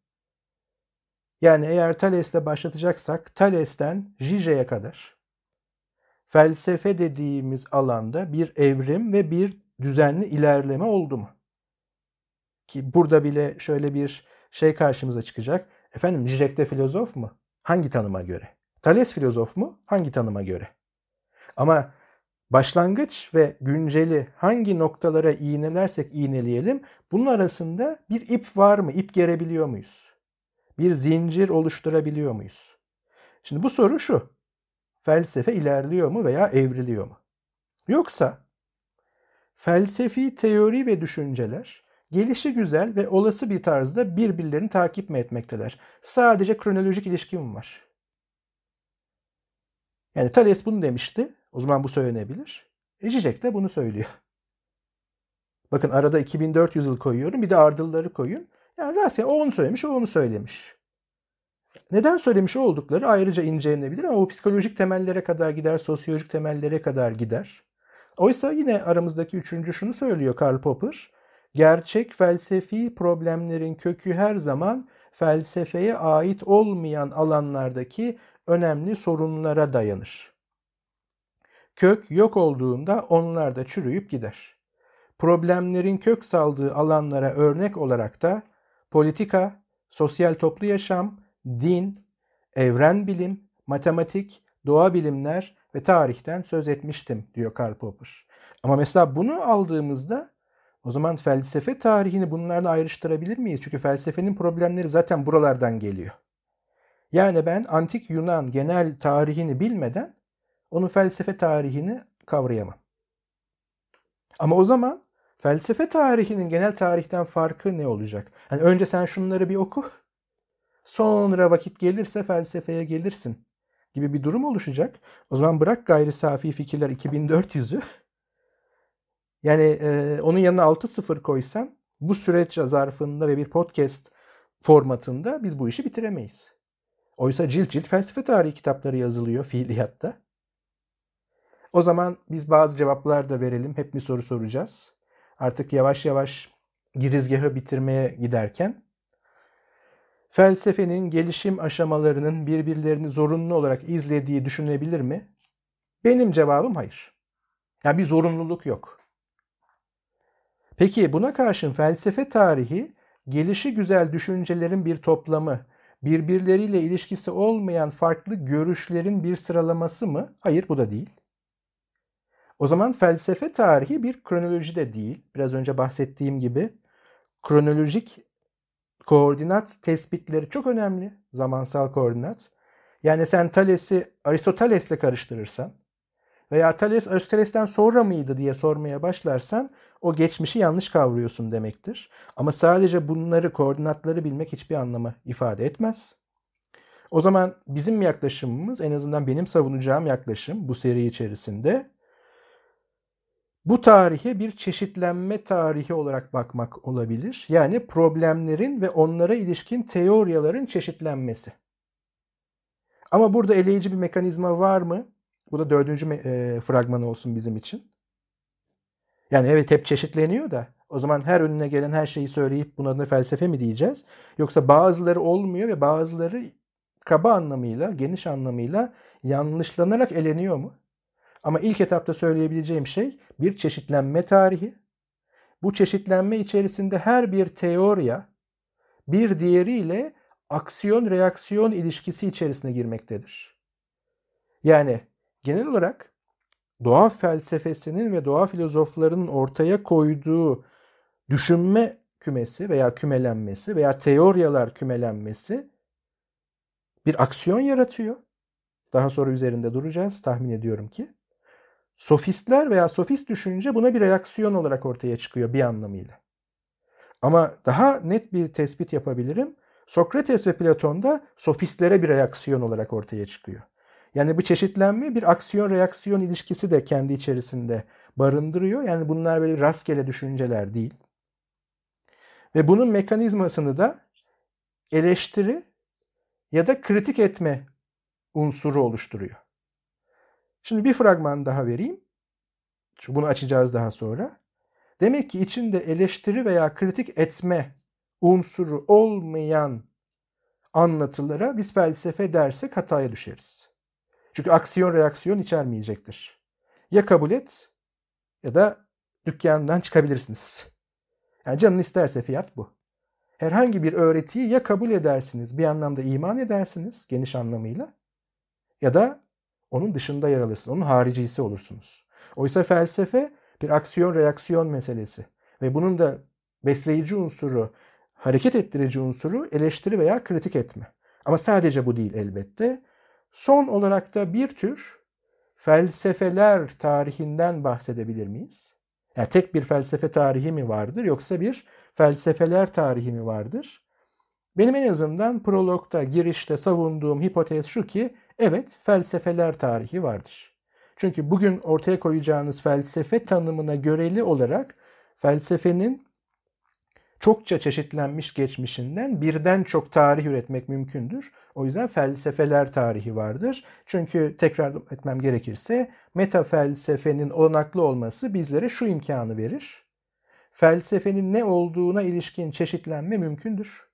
Yani eğer Thales'le başlatacaksak Thales'ten Zize'ye kadar felsefe dediğimiz alanda bir evrim ve bir düzenli ilerleme oldu mu? Ki burada bile şöyle bir şey karşımıza çıkacak. Efendim Zizek de filozof mu? Hangi tanıma göre? Thales filozof mu? Hangi tanıma göre? Ama başlangıç ve günceli hangi noktalara iğnelersek iğneleyelim bunun arasında bir ip var mı? İp gerebiliyor muyuz? Bir zincir oluşturabiliyor muyuz? Şimdi bu soru şu. Felsefe ilerliyor mu veya evriliyor mu? Yoksa felsefi teori ve düşünceler gelişi güzel ve olası bir tarzda birbirlerini takip mi etmekteler? Sadece kronolojik ilişki mi var? Yani Thales bunu demişti. O zaman bu söylenebilir. E Zizek de bunu söylüyor. Bakın arada 2400 yıl koyuyorum. Bir de ardılları koyun. Yani rastgele o onu söylemiş, o onu söylemiş. Neden söylemiş oldukları ayrıca incelenebilir ama o psikolojik temellere kadar gider, sosyolojik temellere kadar gider. Oysa yine aramızdaki üçüncü şunu söylüyor Karl Popper. Gerçek felsefi problemlerin kökü her zaman felsefeye ait olmayan alanlardaki önemli sorunlara dayanır. Kök yok olduğunda onlar da çürüyüp gider. Problemlerin kök saldığı alanlara örnek olarak da politika, sosyal toplu yaşam, din, evren bilim, matematik, doğa bilimler ve tarihten söz etmiştim diyor Karl Popper. Ama mesela bunu aldığımızda o zaman felsefe tarihini bunlarla ayrıştırabilir miyiz? Çünkü felsefenin problemleri zaten buralardan geliyor. Yani ben antik Yunan genel tarihini bilmeden onun felsefe tarihini kavrayamam. Ama o zaman felsefe tarihinin genel tarihten farkı ne olacak? Yani önce sen şunları bir oku. Sonra vakit gelirse felsefeye gelirsin gibi bir durum oluşacak. O zaman bırak gayri safi fikirler 2400'ü. Yani e, onun yanına 6-0 koysam bu süreç zarfında ve bir podcast formatında biz bu işi bitiremeyiz. Oysa cilt cilt felsefe tarihi kitapları yazılıyor fiiliyatta. O zaman biz bazı cevaplar da verelim. Hep bir soru soracağız. Artık yavaş yavaş girizgahı bitirmeye giderken felsefenin gelişim aşamalarının birbirlerini zorunlu olarak izlediği düşünebilir mi? Benim cevabım hayır. Yani bir zorunluluk yok. Peki buna karşın felsefe tarihi gelişi güzel düşüncelerin bir toplamı, birbirleriyle ilişkisi olmayan farklı görüşlerin bir sıralaması mı? Hayır bu da değil. O zaman felsefe tarihi bir kronoloji de değil. Biraz önce bahsettiğim gibi kronolojik koordinat tespitleri çok önemli. Zamansal koordinat. Yani sen Thales'i Aristoteles'le karıştırırsan veya Thales Aristoteles'ten sonra mıydı diye sormaya başlarsan o geçmişi yanlış kavruyorsun demektir. Ama sadece bunları, koordinatları bilmek hiçbir anlamı ifade etmez. O zaman bizim yaklaşımımız en azından benim savunacağım yaklaşım bu seri içerisinde bu tarihe bir çeşitlenme tarihi olarak bakmak olabilir. Yani problemlerin ve onlara ilişkin teoriyaların çeşitlenmesi. Ama burada eleyici bir mekanizma var mı? Bu da dördüncü e, fragman olsun bizim için. Yani evet hep çeşitleniyor da o zaman her önüne gelen her şeyi söyleyip buna da felsefe mi diyeceğiz? Yoksa bazıları olmuyor ve bazıları kaba anlamıyla, geniş anlamıyla yanlışlanarak eleniyor mu? Ama ilk etapta söyleyebileceğim şey bir çeşitlenme tarihi. Bu çeşitlenme içerisinde her bir teoriya bir diğeriyle aksiyon reaksiyon ilişkisi içerisine girmektedir. Yani genel olarak doğa felsefesinin ve doğa filozoflarının ortaya koyduğu düşünme kümesi veya kümelenmesi veya teoriyalar kümelenmesi bir aksiyon yaratıyor. Daha sonra üzerinde duracağız tahmin ediyorum ki. Sofistler veya sofist düşünce buna bir reaksiyon olarak ortaya çıkıyor bir anlamıyla. Ama daha net bir tespit yapabilirim. Sokrates ve Platon'da sofistlere bir reaksiyon olarak ortaya çıkıyor. Yani bu çeşitlenme bir aksiyon reaksiyon ilişkisi de kendi içerisinde barındırıyor. Yani bunlar böyle rastgele düşünceler değil. Ve bunun mekanizmasını da eleştiri ya da kritik etme unsuru oluşturuyor. Şimdi bir fragman daha vereyim. Bunu açacağız daha sonra. Demek ki içinde eleştiri veya kritik etme unsuru olmayan anlatılara biz felsefe dersek hataya düşeriz. Çünkü aksiyon reaksiyon içermeyecektir. Ya kabul et ya da dükkandan çıkabilirsiniz. Yani canın isterse fiyat bu. Herhangi bir öğretiyi ya kabul edersiniz, bir anlamda iman edersiniz geniş anlamıyla ya da onun dışında yer alırsınız. Onun haricisi olursunuz. Oysa felsefe bir aksiyon reaksiyon meselesi ve bunun da besleyici unsuru, hareket ettirici unsuru eleştiri veya kritik etme. Ama sadece bu değil elbette. Son olarak da bir tür felsefeler tarihinden bahsedebilir miyiz? Yani tek bir felsefe tarihi mi vardır yoksa bir felsefeler tarihi mi vardır? Benim en azından prologda, girişte savunduğum hipotez şu ki evet felsefeler tarihi vardır. Çünkü bugün ortaya koyacağınız felsefe tanımına göreli olarak felsefenin çokça çeşitlenmiş geçmişinden birden çok tarih üretmek mümkündür. O yüzden felsefeler tarihi vardır. Çünkü tekrar etmem gerekirse meta felsefenin olanaklı olması bizlere şu imkanı verir. Felsefenin ne olduğuna ilişkin çeşitlenme mümkündür.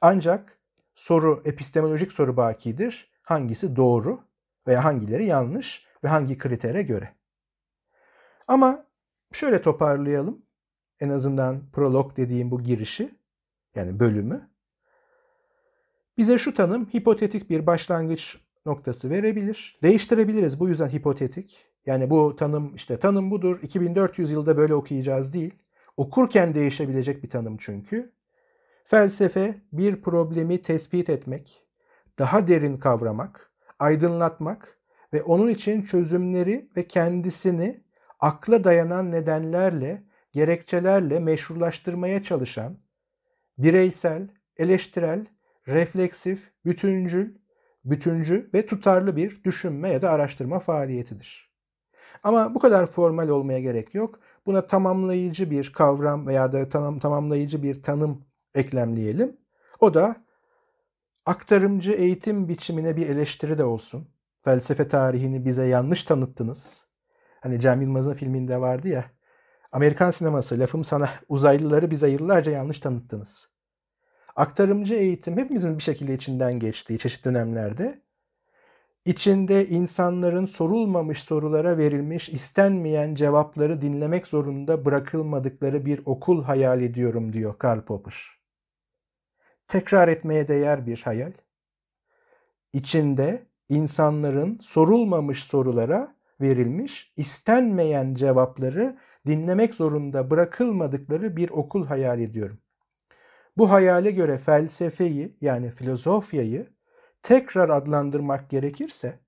Ancak soru, epistemolojik soru bakidir. Hangisi doğru veya hangileri yanlış ve hangi kritere göre. Ama şöyle toparlayalım en azından prolog dediğim bu girişi yani bölümü bize şu tanım hipotetik bir başlangıç noktası verebilir. Değiştirebiliriz bu yüzden hipotetik. Yani bu tanım işte tanım budur 2400 yılda böyle okuyacağız değil. Okurken değişebilecek bir tanım çünkü. Felsefe bir problemi tespit etmek, daha derin kavramak, aydınlatmak ve onun için çözümleri ve kendisini akla dayanan nedenlerle gerekçelerle meşrulaştırmaya çalışan, bireysel, eleştirel, refleksif, bütüncül, bütüncü ve tutarlı bir düşünme ya da araştırma faaliyetidir. Ama bu kadar formal olmaya gerek yok. Buna tamamlayıcı bir kavram veya da tam, tamamlayıcı bir tanım eklemleyelim. O da aktarımcı eğitim biçimine bir eleştiri de olsun. Felsefe tarihini bize yanlış tanıttınız. Hani Cem Yılmaz'ın filminde vardı ya Amerikan sineması lafım sana uzaylıları bize yıllarca yanlış tanıttınız. Aktarımcı eğitim hepimizin bir şekilde içinden geçtiği çeşitli dönemlerde içinde insanların sorulmamış sorulara verilmiş istenmeyen cevapları dinlemek zorunda bırakılmadıkları bir okul hayal ediyorum diyor Karl Popper. Tekrar etmeye değer bir hayal. İçinde insanların sorulmamış sorulara verilmiş istenmeyen cevapları dinlemek zorunda bırakılmadıkları bir okul hayal ediyorum. Bu hayale göre felsefeyi yani filozofyayı tekrar adlandırmak gerekirse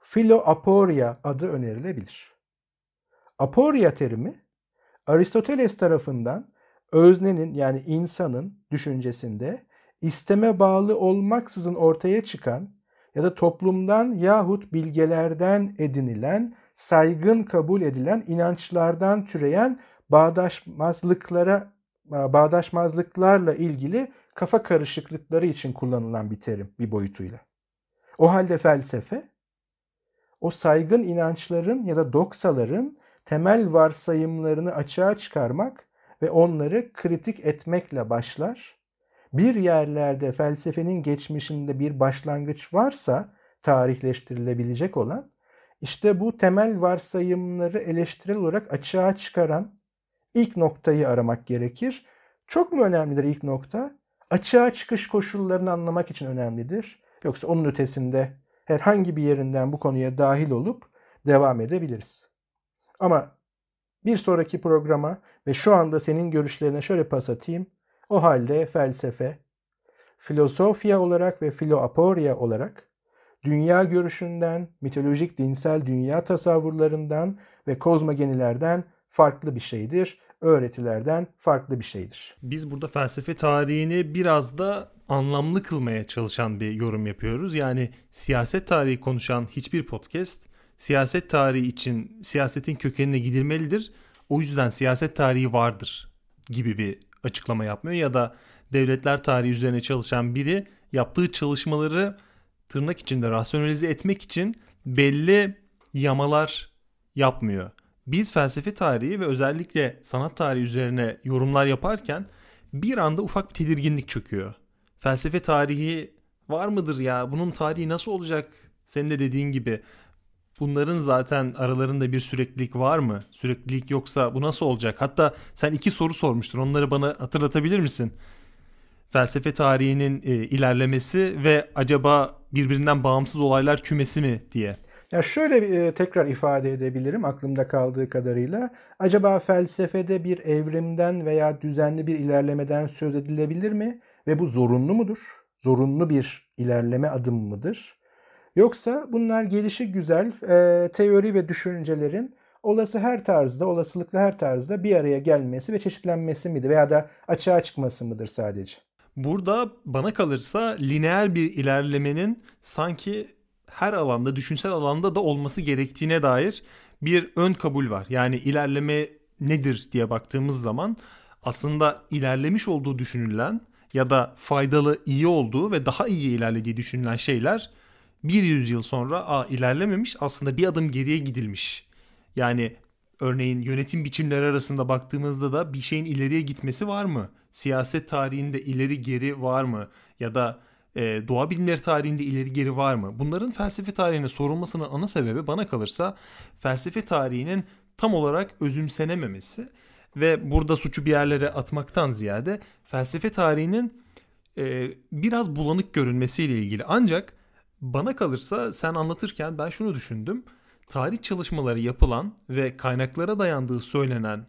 filoaporia adı önerilebilir. Aporia terimi Aristoteles tarafından öznenin yani insanın düşüncesinde isteme bağlı olmaksızın ortaya çıkan ya da toplumdan yahut bilgelerden edinilen, saygın kabul edilen inançlardan türeyen bağdaşmazlıklara bağdaşmazlıklarla ilgili kafa karışıklıkları için kullanılan bir terim bir boyutuyla. O halde felsefe o saygın inançların ya da doksaların temel varsayımlarını açığa çıkarmak ve onları kritik etmekle başlar. Bir yerlerde felsefenin geçmişinde bir başlangıç varsa tarihleştirilebilecek olan işte bu temel varsayımları eleştirel olarak açığa çıkaran ilk noktayı aramak gerekir. Çok mu önemlidir ilk nokta? Açığa çıkış koşullarını anlamak için önemlidir. Yoksa onun ötesinde herhangi bir yerinden bu konuya dahil olup devam edebiliriz. Ama bir sonraki programa ve şu anda senin görüşlerine şöyle pas atayım. O halde felsefe, filosofya olarak ve filoaporia olarak dünya görüşünden, mitolojik dinsel dünya tasavvurlarından ve kozmogenilerden farklı bir şeydir. Öğretilerden farklı bir şeydir. Biz burada felsefe tarihini biraz da anlamlı kılmaya çalışan bir yorum yapıyoruz. Yani siyaset tarihi konuşan hiçbir podcast siyaset tarihi için siyasetin kökenine gidilmelidir. O yüzden siyaset tarihi vardır gibi bir açıklama yapmıyor ya da devletler tarihi üzerine çalışan biri yaptığı çalışmaları tırnak içinde rasyonalize etmek için belli yamalar yapmıyor. Biz felsefe tarihi ve özellikle sanat tarihi üzerine yorumlar yaparken bir anda ufak bir tedirginlik çöküyor. Felsefe tarihi var mıdır ya? Bunun tarihi nasıl olacak? Senin de dediğin gibi bunların zaten aralarında bir süreklilik var mı? Süreklilik yoksa bu nasıl olacak? Hatta sen iki soru sormuştun. Onları bana hatırlatabilir misin? Felsefe tarihinin e, ilerlemesi ve acaba birbirinden bağımsız olaylar kümesi mi diye. Ya şöyle e, tekrar ifade edebilirim aklımda kaldığı kadarıyla. Acaba felsefede bir evrimden veya düzenli bir ilerlemeden söz edilebilir mi? Ve bu zorunlu mudur? Zorunlu bir ilerleme adım mıdır? Yoksa bunlar gelişi güzel e, teori ve düşüncelerin olası her tarzda, olasılıklı her tarzda bir araya gelmesi ve çeşitlenmesi midir? Veya da açığa çıkması mıdır sadece? Burada bana kalırsa lineer bir ilerlemenin sanki her alanda, düşünsel alanda da olması gerektiğine dair bir ön kabul var. Yani ilerleme nedir diye baktığımız zaman aslında ilerlemiş olduğu düşünülen ya da faydalı, iyi olduğu ve daha iyi ilerlediği düşünülen şeyler bir yüzyıl sonra Aa, ilerlememiş aslında bir adım geriye gidilmiş. Yani örneğin yönetim biçimleri arasında baktığımızda da bir şeyin ileriye gitmesi var mı? Siyaset tarihinde ileri geri var mı? Ya da e, doğa bilimleri tarihinde ileri geri var mı? Bunların felsefe tarihine sorulmasının ana sebebi bana kalırsa felsefe tarihinin tam olarak özümsenememesi ve burada suçu bir yerlere atmaktan ziyade felsefe tarihinin e, biraz bulanık görünmesiyle ilgili. Ancak bana kalırsa sen anlatırken ben şunu düşündüm. Tarih çalışmaları yapılan ve kaynaklara dayandığı söylenen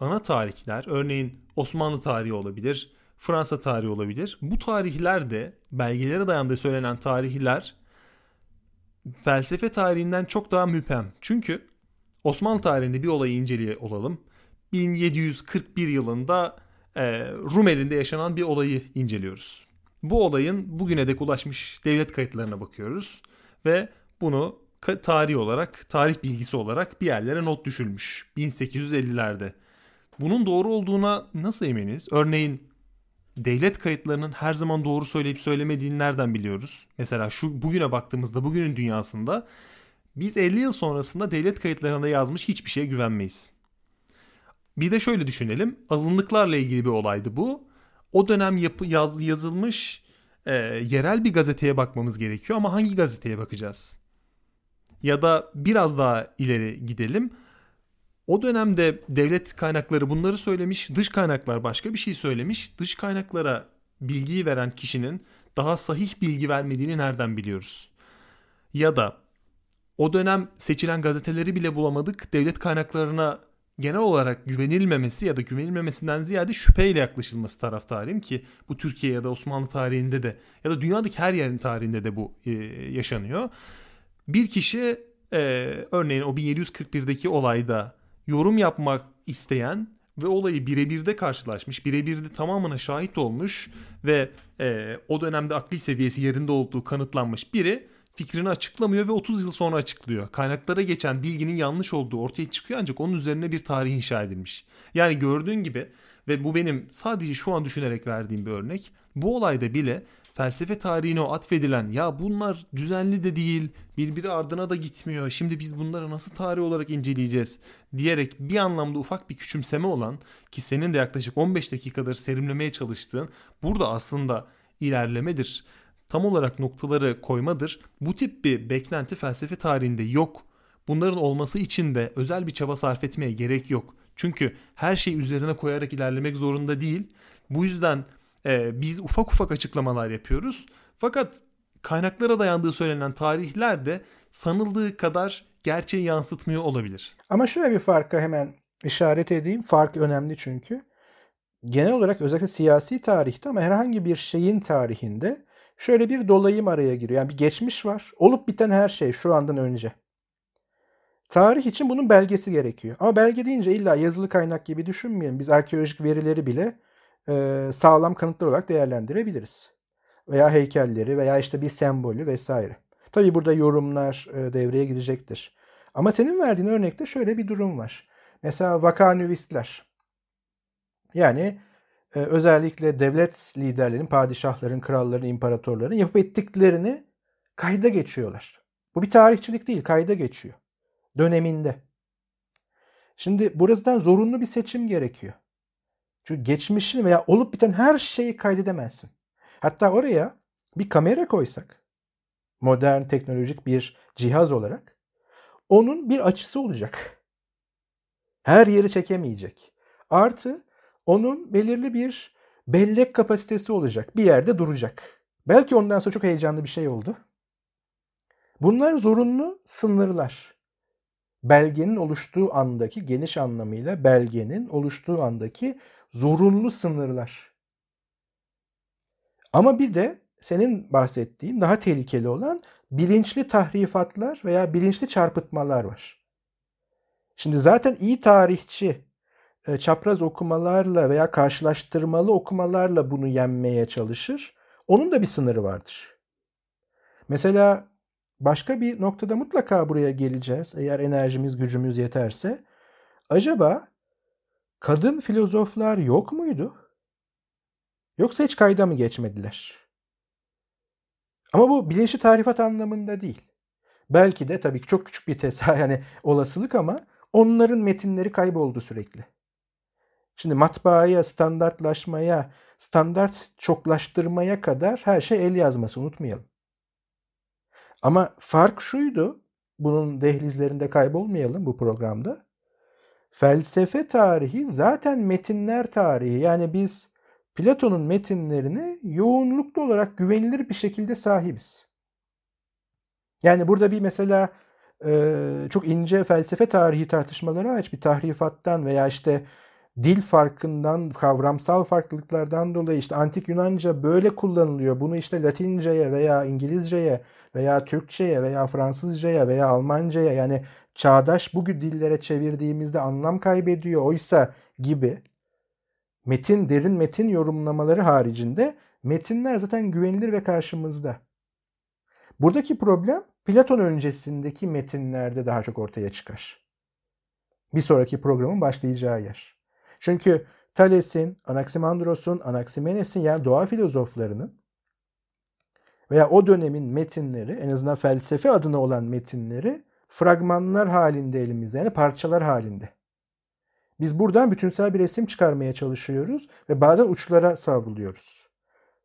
ana tarihler örneğin Osmanlı tarihi olabilir, Fransa tarihi olabilir. Bu tarihler de belgelere dayandığı söylenen tarihler felsefe tarihinden çok daha müphem. Çünkü Osmanlı tarihinde bir olayı inceleye olalım. 1741 yılında e, Rumeli'nde yaşanan bir olayı inceliyoruz. Bu olayın bugüne dek ulaşmış devlet kayıtlarına bakıyoruz ve bunu tarih olarak, tarih bilgisi olarak bir yerlere not düşülmüş 1850'lerde. Bunun doğru olduğuna nasıl eminiz? Örneğin devlet kayıtlarının her zaman doğru söyleyip söylemediğini nereden biliyoruz? Mesela şu bugüne baktığımızda bugünün dünyasında biz 50 yıl sonrasında devlet kayıtlarında yazmış hiçbir şeye güvenmeyiz. Bir de şöyle düşünelim. Azınlıklarla ilgili bir olaydı bu. O dönem yapı, yaz, yazılmış e, yerel bir gazeteye bakmamız gerekiyor ama hangi gazeteye bakacağız? Ya da biraz daha ileri gidelim. O dönemde devlet kaynakları bunları söylemiş, dış kaynaklar başka bir şey söylemiş. Dış kaynaklara bilgiyi veren kişinin daha sahih bilgi vermediğini nereden biliyoruz? Ya da o dönem seçilen gazeteleri bile bulamadık. Devlet kaynaklarına genel olarak güvenilmemesi ya da güvenilmemesinden ziyade şüpheyle yaklaşılması taraftarıyım ki bu Türkiye ya da Osmanlı tarihinde de ya da dünyadaki her yerin tarihinde de bu e, yaşanıyor. Bir kişi e, örneğin o 1741'deki olayda yorum yapmak isteyen ve olayı birebir de karşılaşmış, birebir de tamamına şahit olmuş ve e, o dönemde akli seviyesi yerinde olduğu kanıtlanmış biri fikrini açıklamıyor ve 30 yıl sonra açıklıyor. Kaynaklara geçen bilginin yanlış olduğu ortaya çıkıyor ancak onun üzerine bir tarih inşa edilmiş. Yani gördüğün gibi ve bu benim sadece şu an düşünerek verdiğim bir örnek. Bu olayda bile felsefe tarihine o atfedilen ya bunlar düzenli de değil birbiri ardına da gitmiyor şimdi biz bunları nasıl tarih olarak inceleyeceğiz diyerek bir anlamda ufak bir küçümseme olan ki senin de yaklaşık 15 dakikadır serimlemeye çalıştığın burada aslında ilerlemedir tam olarak noktaları koymadır. Bu tip bir beklenti felsefe tarihinde yok. Bunların olması için de özel bir çaba sarf etmeye gerek yok. Çünkü her şeyi üzerine koyarak ilerlemek zorunda değil. Bu yüzden e, biz ufak ufak açıklamalar yapıyoruz. Fakat kaynaklara dayandığı söylenen tarihler de sanıldığı kadar gerçeği yansıtmıyor olabilir. Ama şöyle bir farka hemen işaret edeyim. Fark önemli çünkü. Genel olarak özellikle siyasi tarihte ama herhangi bir şeyin tarihinde şöyle bir dolayım araya giriyor. Yani bir geçmiş var. Olup biten her şey şu andan önce. Tarih için bunun belgesi gerekiyor. Ama belge deyince illa yazılı kaynak gibi düşünmeyelim. Biz arkeolojik verileri bile e, sağlam kanıtlar olarak değerlendirebiliriz. Veya heykelleri veya işte bir sembolü vesaire. Tabii burada yorumlar e, devreye girecektir. Ama senin verdiğin örnekte şöyle bir durum var. Mesela vakanüvistler. Yani e, özellikle devlet liderlerinin, padişahların, kralların, imparatorların yapıp ettiklerini kayda geçiyorlar. Bu bir tarihçilik değil, kayda geçiyor. Döneminde. Şimdi buradan zorunlu bir seçim gerekiyor. Çünkü geçmişini veya olup biten her şeyi kaydedemezsin. Hatta oraya bir kamera koysak, modern teknolojik bir cihaz olarak, onun bir açısı olacak. Her yeri çekemeyecek. Artı onun belirli bir bellek kapasitesi olacak. Bir yerde duracak. Belki ondan sonra çok heyecanlı bir şey oldu. Bunlar zorunlu sınırlar. Belgenin oluştuğu andaki geniş anlamıyla belgenin oluştuğu andaki zorunlu sınırlar. Ama bir de senin bahsettiğin daha tehlikeli olan bilinçli tahrifatlar veya bilinçli çarpıtmalar var. Şimdi zaten iyi tarihçi e, çapraz okumalarla veya karşılaştırmalı okumalarla bunu yenmeye çalışır. Onun da bir sınırı vardır. Mesela başka bir noktada mutlaka buraya geleceğiz eğer enerjimiz gücümüz yeterse. Acaba kadın filozoflar yok muydu? Yoksa hiç kayda mı geçmediler? Ama bu bilinçli tarifat anlamında değil. Belki de tabii ki çok küçük bir tesa yani olasılık ama onların metinleri kayboldu sürekli. Şimdi matbaaya, standartlaşmaya, standart çoklaştırmaya kadar her şey el yazması unutmayalım. Ama fark şuydu, bunun dehlizlerinde kaybolmayalım bu programda. Felsefe tarihi zaten metinler tarihi. Yani biz Platon'un metinlerini yoğunluklu olarak güvenilir bir şekilde sahibiz. Yani burada bir mesela çok ince felsefe tarihi tartışmaları aç bir tahrifattan veya işte dil farkından, kavramsal farklılıklardan dolayı işte antik Yunanca böyle kullanılıyor. Bunu işte Latince'ye veya İngilizce'ye veya Türkçe'ye veya Fransızca'ya veya Almanca'ya yani çağdaş bugün dillere çevirdiğimizde anlam kaybediyor. Oysa gibi metin, derin metin yorumlamaları haricinde metinler zaten güvenilir ve karşımızda. Buradaki problem Platon öncesindeki metinlerde daha çok ortaya çıkar. Bir sonraki programın başlayacağı yer. Çünkü Thales'in, Anaximandros'un, Anaximenes'in yani doğa filozoflarının veya o dönemin metinleri en azından felsefe adına olan metinleri fragmanlar halinde elimizde yani parçalar halinde. Biz buradan bütünsel bir resim çıkarmaya çalışıyoruz ve bazen uçlara savruluyoruz.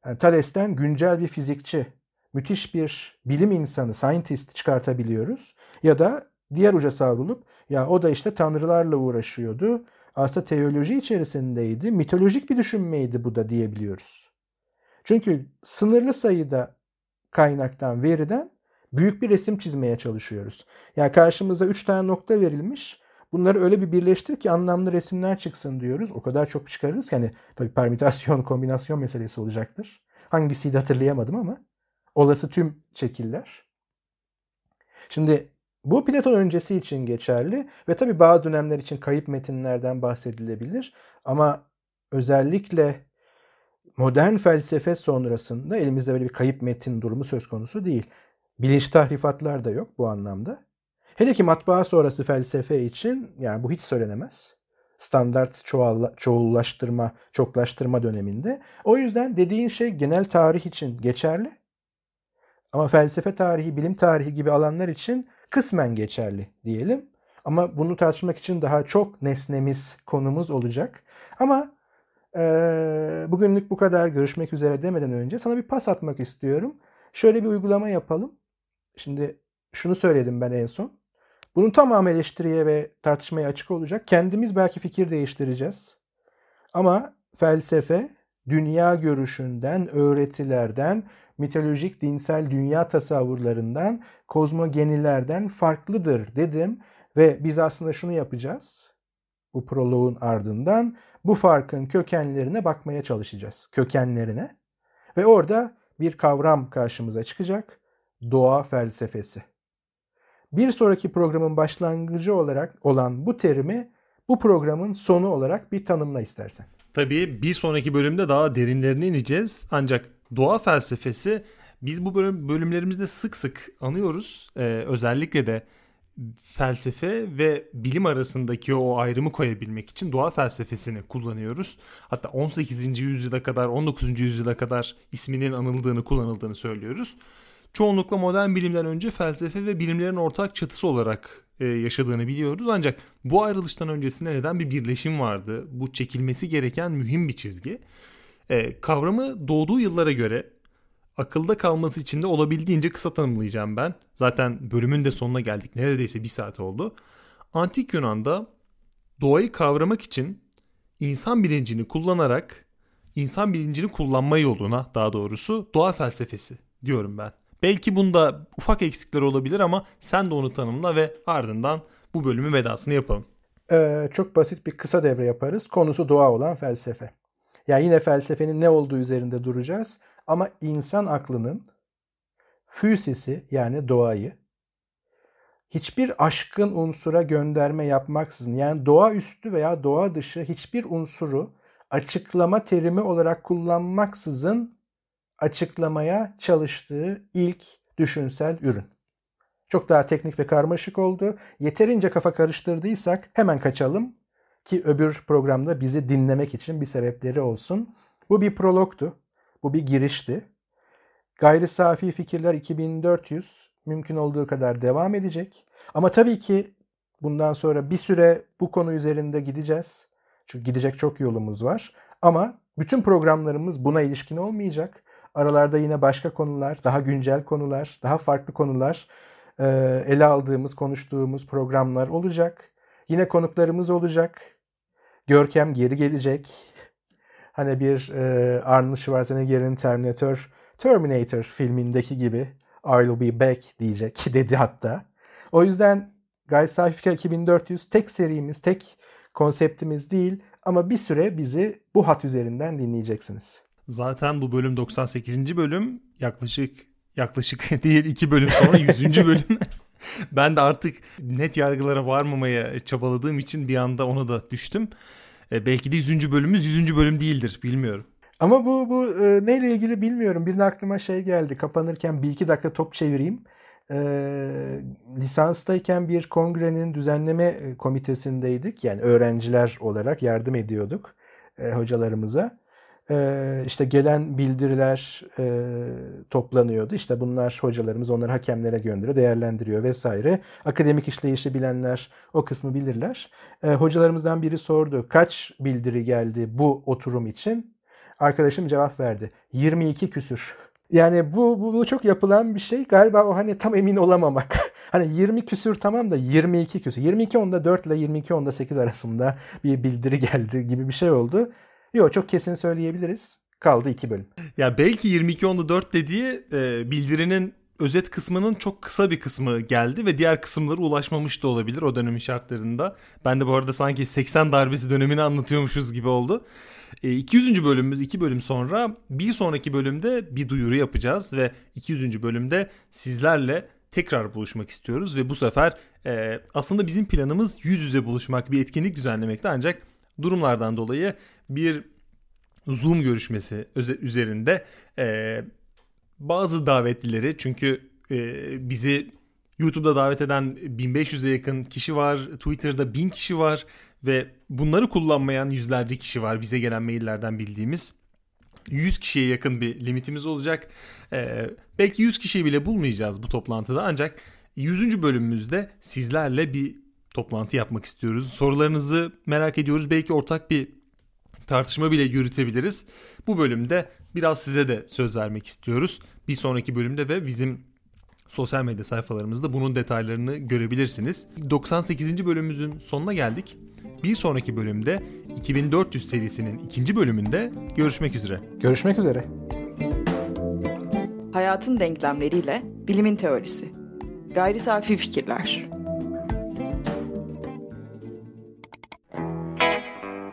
Yani Thales'ten güncel bir fizikçi, müthiş bir bilim insanı, scientist çıkartabiliyoruz. Ya da diğer uca savrulup ya o da işte tanrılarla uğraşıyordu. Aslında teoloji içerisindeydi. Mitolojik bir düşünmeydi bu da diyebiliyoruz. Çünkü sınırlı sayıda kaynaktan, veriden büyük bir resim çizmeye çalışıyoruz. Yani karşımıza 3 tane nokta verilmiş. Bunları öyle bir birleştir ki anlamlı resimler çıksın diyoruz. O kadar çok çıkarırız ki hani tabii permütasyon, kombinasyon meselesi olacaktır. Hangisiydi hatırlayamadım ama olası tüm şekiller. Şimdi bu Platon öncesi için geçerli ve tabii bazı dönemler için kayıp metinlerden bahsedilebilir. Ama özellikle modern felsefe sonrasında elimizde böyle bir kayıp metin durumu söz konusu değil. Bilinçli tahrifatlar da yok bu anlamda. Hele ki matbaa sonrası felsefe için yani bu hiç söylenemez. Standart çoğalla, çoğullaştırma, çoklaştırma döneminde. O yüzden dediğin şey genel tarih için geçerli. Ama felsefe tarihi, bilim tarihi gibi alanlar için kısmen geçerli diyelim. Ama bunu tartışmak için daha çok nesnemiz, konumuz olacak. Ama e, bugünlük bu kadar görüşmek üzere demeden önce sana bir pas atmak istiyorum. Şöyle bir uygulama yapalım. Şimdi şunu söyledim ben en son. Bunun tamamı eleştiriye ve tartışmaya açık olacak. Kendimiz belki fikir değiştireceğiz. Ama felsefe dünya görüşünden, öğretilerden, mitolojik dinsel dünya tasavvurlarından, kozmogenilerden farklıdır dedim ve biz aslında şunu yapacağız. Bu proloğun ardından bu farkın kökenlerine bakmaya çalışacağız. Kökenlerine. Ve orada bir kavram karşımıza çıkacak. Doğa felsefesi. Bir sonraki programın başlangıcı olarak olan bu terimi bu programın sonu olarak bir tanımla istersen. Tabii bir sonraki bölümde daha derinlerine ineceğiz. Ancak doğa felsefesi biz bu bölüm, bölümlerimizde sık sık anıyoruz. Ee, özellikle de felsefe ve bilim arasındaki o ayrımı koyabilmek için doğa felsefesini kullanıyoruz. Hatta 18. yüzyıla kadar 19. yüzyıla kadar isminin anıldığını kullanıldığını söylüyoruz. Çoğunlukla modern bilimden önce felsefe ve bilimlerin ortak çatısı olarak e, yaşadığını biliyoruz. Ancak bu ayrılıştan öncesinde neden bir birleşim vardı? Bu çekilmesi gereken mühim bir çizgi. E, kavramı doğduğu yıllara göre akılda kalması için de olabildiğince kısa tanımlayacağım ben. Zaten bölümün de sonuna geldik. Neredeyse bir saat oldu. Antik Yunan'da doğayı kavramak için insan bilincini kullanarak insan bilincini kullanma yoluna daha doğrusu doğa felsefesi diyorum ben. Belki bunda ufak eksikler olabilir ama sen de onu tanımla ve ardından bu bölümün vedasını yapalım. Ee, çok basit bir kısa devre yaparız. Konusu doğa olan felsefe. Yani yine felsefenin ne olduğu üzerinde duracağız. Ama insan aklının füsisi yani doğayı hiçbir aşkın unsura gönderme yapmaksızın yani doğa üstü veya doğa dışı hiçbir unsuru açıklama terimi olarak kullanmaksızın açıklamaya çalıştığı ilk düşünsel ürün. Çok daha teknik ve karmaşık oldu. Yeterince kafa karıştırdıysak hemen kaçalım ki öbür programda bizi dinlemek için bir sebepleri olsun. Bu bir prologtu. Bu bir girişti. Gayri safi fikirler 2400 mümkün olduğu kadar devam edecek. Ama tabii ki bundan sonra bir süre bu konu üzerinde gideceğiz. Çünkü gidecek çok yolumuz var. Ama bütün programlarımız buna ilişkin olmayacak. Aralarda yine başka konular, daha güncel konular, daha farklı konular e, ele aldığımız, konuştuğumuz programlar olacak. Yine konuklarımız olacak. Görkem geri gelecek. Hani bir e, Arnold Schwarzenegger'in Terminator, Terminator filmindeki gibi I'll be back diyecek dedi hatta. O yüzden Gayet Sayfika 2400 tek serimiz, tek konseptimiz değil ama bir süre bizi bu hat üzerinden dinleyeceksiniz. Zaten bu bölüm 98. bölüm yaklaşık yaklaşık değil 2 bölüm sonra 100. bölüm. ben de artık net yargılara varmamaya çabaladığım için bir anda ona da düştüm. E, belki de 100. bölümümüz 100. bölüm değildir bilmiyorum. Ama bu bu e, neyle ilgili bilmiyorum. Birine aklıma şey geldi. Kapanırken bir iki dakika top çevireyim. E, lisanstayken bir kongrenin düzenleme e, komitesindeydik. Yani öğrenciler olarak yardım ediyorduk e, hocalarımıza e, işte gelen bildiriler e, toplanıyordu. İşte bunlar hocalarımız onları hakemlere gönderiyor, değerlendiriyor vesaire. Akademik işleyişi bilenler o kısmı bilirler. E, hocalarımızdan biri sordu kaç bildiri geldi bu oturum için? Arkadaşım cevap verdi. 22 küsür. Yani bu, bu, bu çok yapılan bir şey. Galiba o hani tam emin olamamak. hani 20 küsür tamam da 22 küsür. 22 onda 4 ile 22 onda 8 arasında bir bildiri geldi gibi bir şey oldu. Yok çok kesin söyleyebiliriz. Kaldı 2 bölüm. Ya belki 22 onda 4 dediği e, bildirinin özet kısmının çok kısa bir kısmı geldi ve diğer kısımları ulaşmamış da olabilir o dönemin şartlarında. Ben de bu arada sanki 80 darbesi dönemini anlatıyormuşuz gibi oldu. E, 200. bölümümüz 2 bölüm sonra bir sonraki bölümde bir duyuru yapacağız ve 200. bölümde sizlerle tekrar buluşmak istiyoruz ve bu sefer e, aslında bizim planımız yüz yüze buluşmak bir etkinlik düzenlemekte ancak durumlardan dolayı bir Zoom görüşmesi üzerinde e, bazı davetlileri çünkü e, bizi YouTube'da davet eden 1500'e yakın kişi var, Twitter'da 1000 kişi var ve bunları kullanmayan yüzlerce kişi var bize gelen maillerden bildiğimiz. 100 kişiye yakın bir limitimiz olacak. Ee, belki 100 kişiyi bile bulmayacağız bu toplantıda ancak 100. bölümümüzde sizlerle bir toplantı yapmak istiyoruz. Sorularınızı merak ediyoruz. Belki ortak bir tartışma bile yürütebiliriz. Bu bölümde biraz size de söz vermek istiyoruz. Bir sonraki bölümde ve bizim sosyal medya sayfalarımızda bunun detaylarını görebilirsiniz. 98. bölümümüzün sonuna geldik. Bir sonraki bölümde 2400 serisinin ikinci bölümünde görüşmek üzere. Görüşmek üzere. Hayatın denklemleriyle bilimin teorisi. Gayri safi fikirler.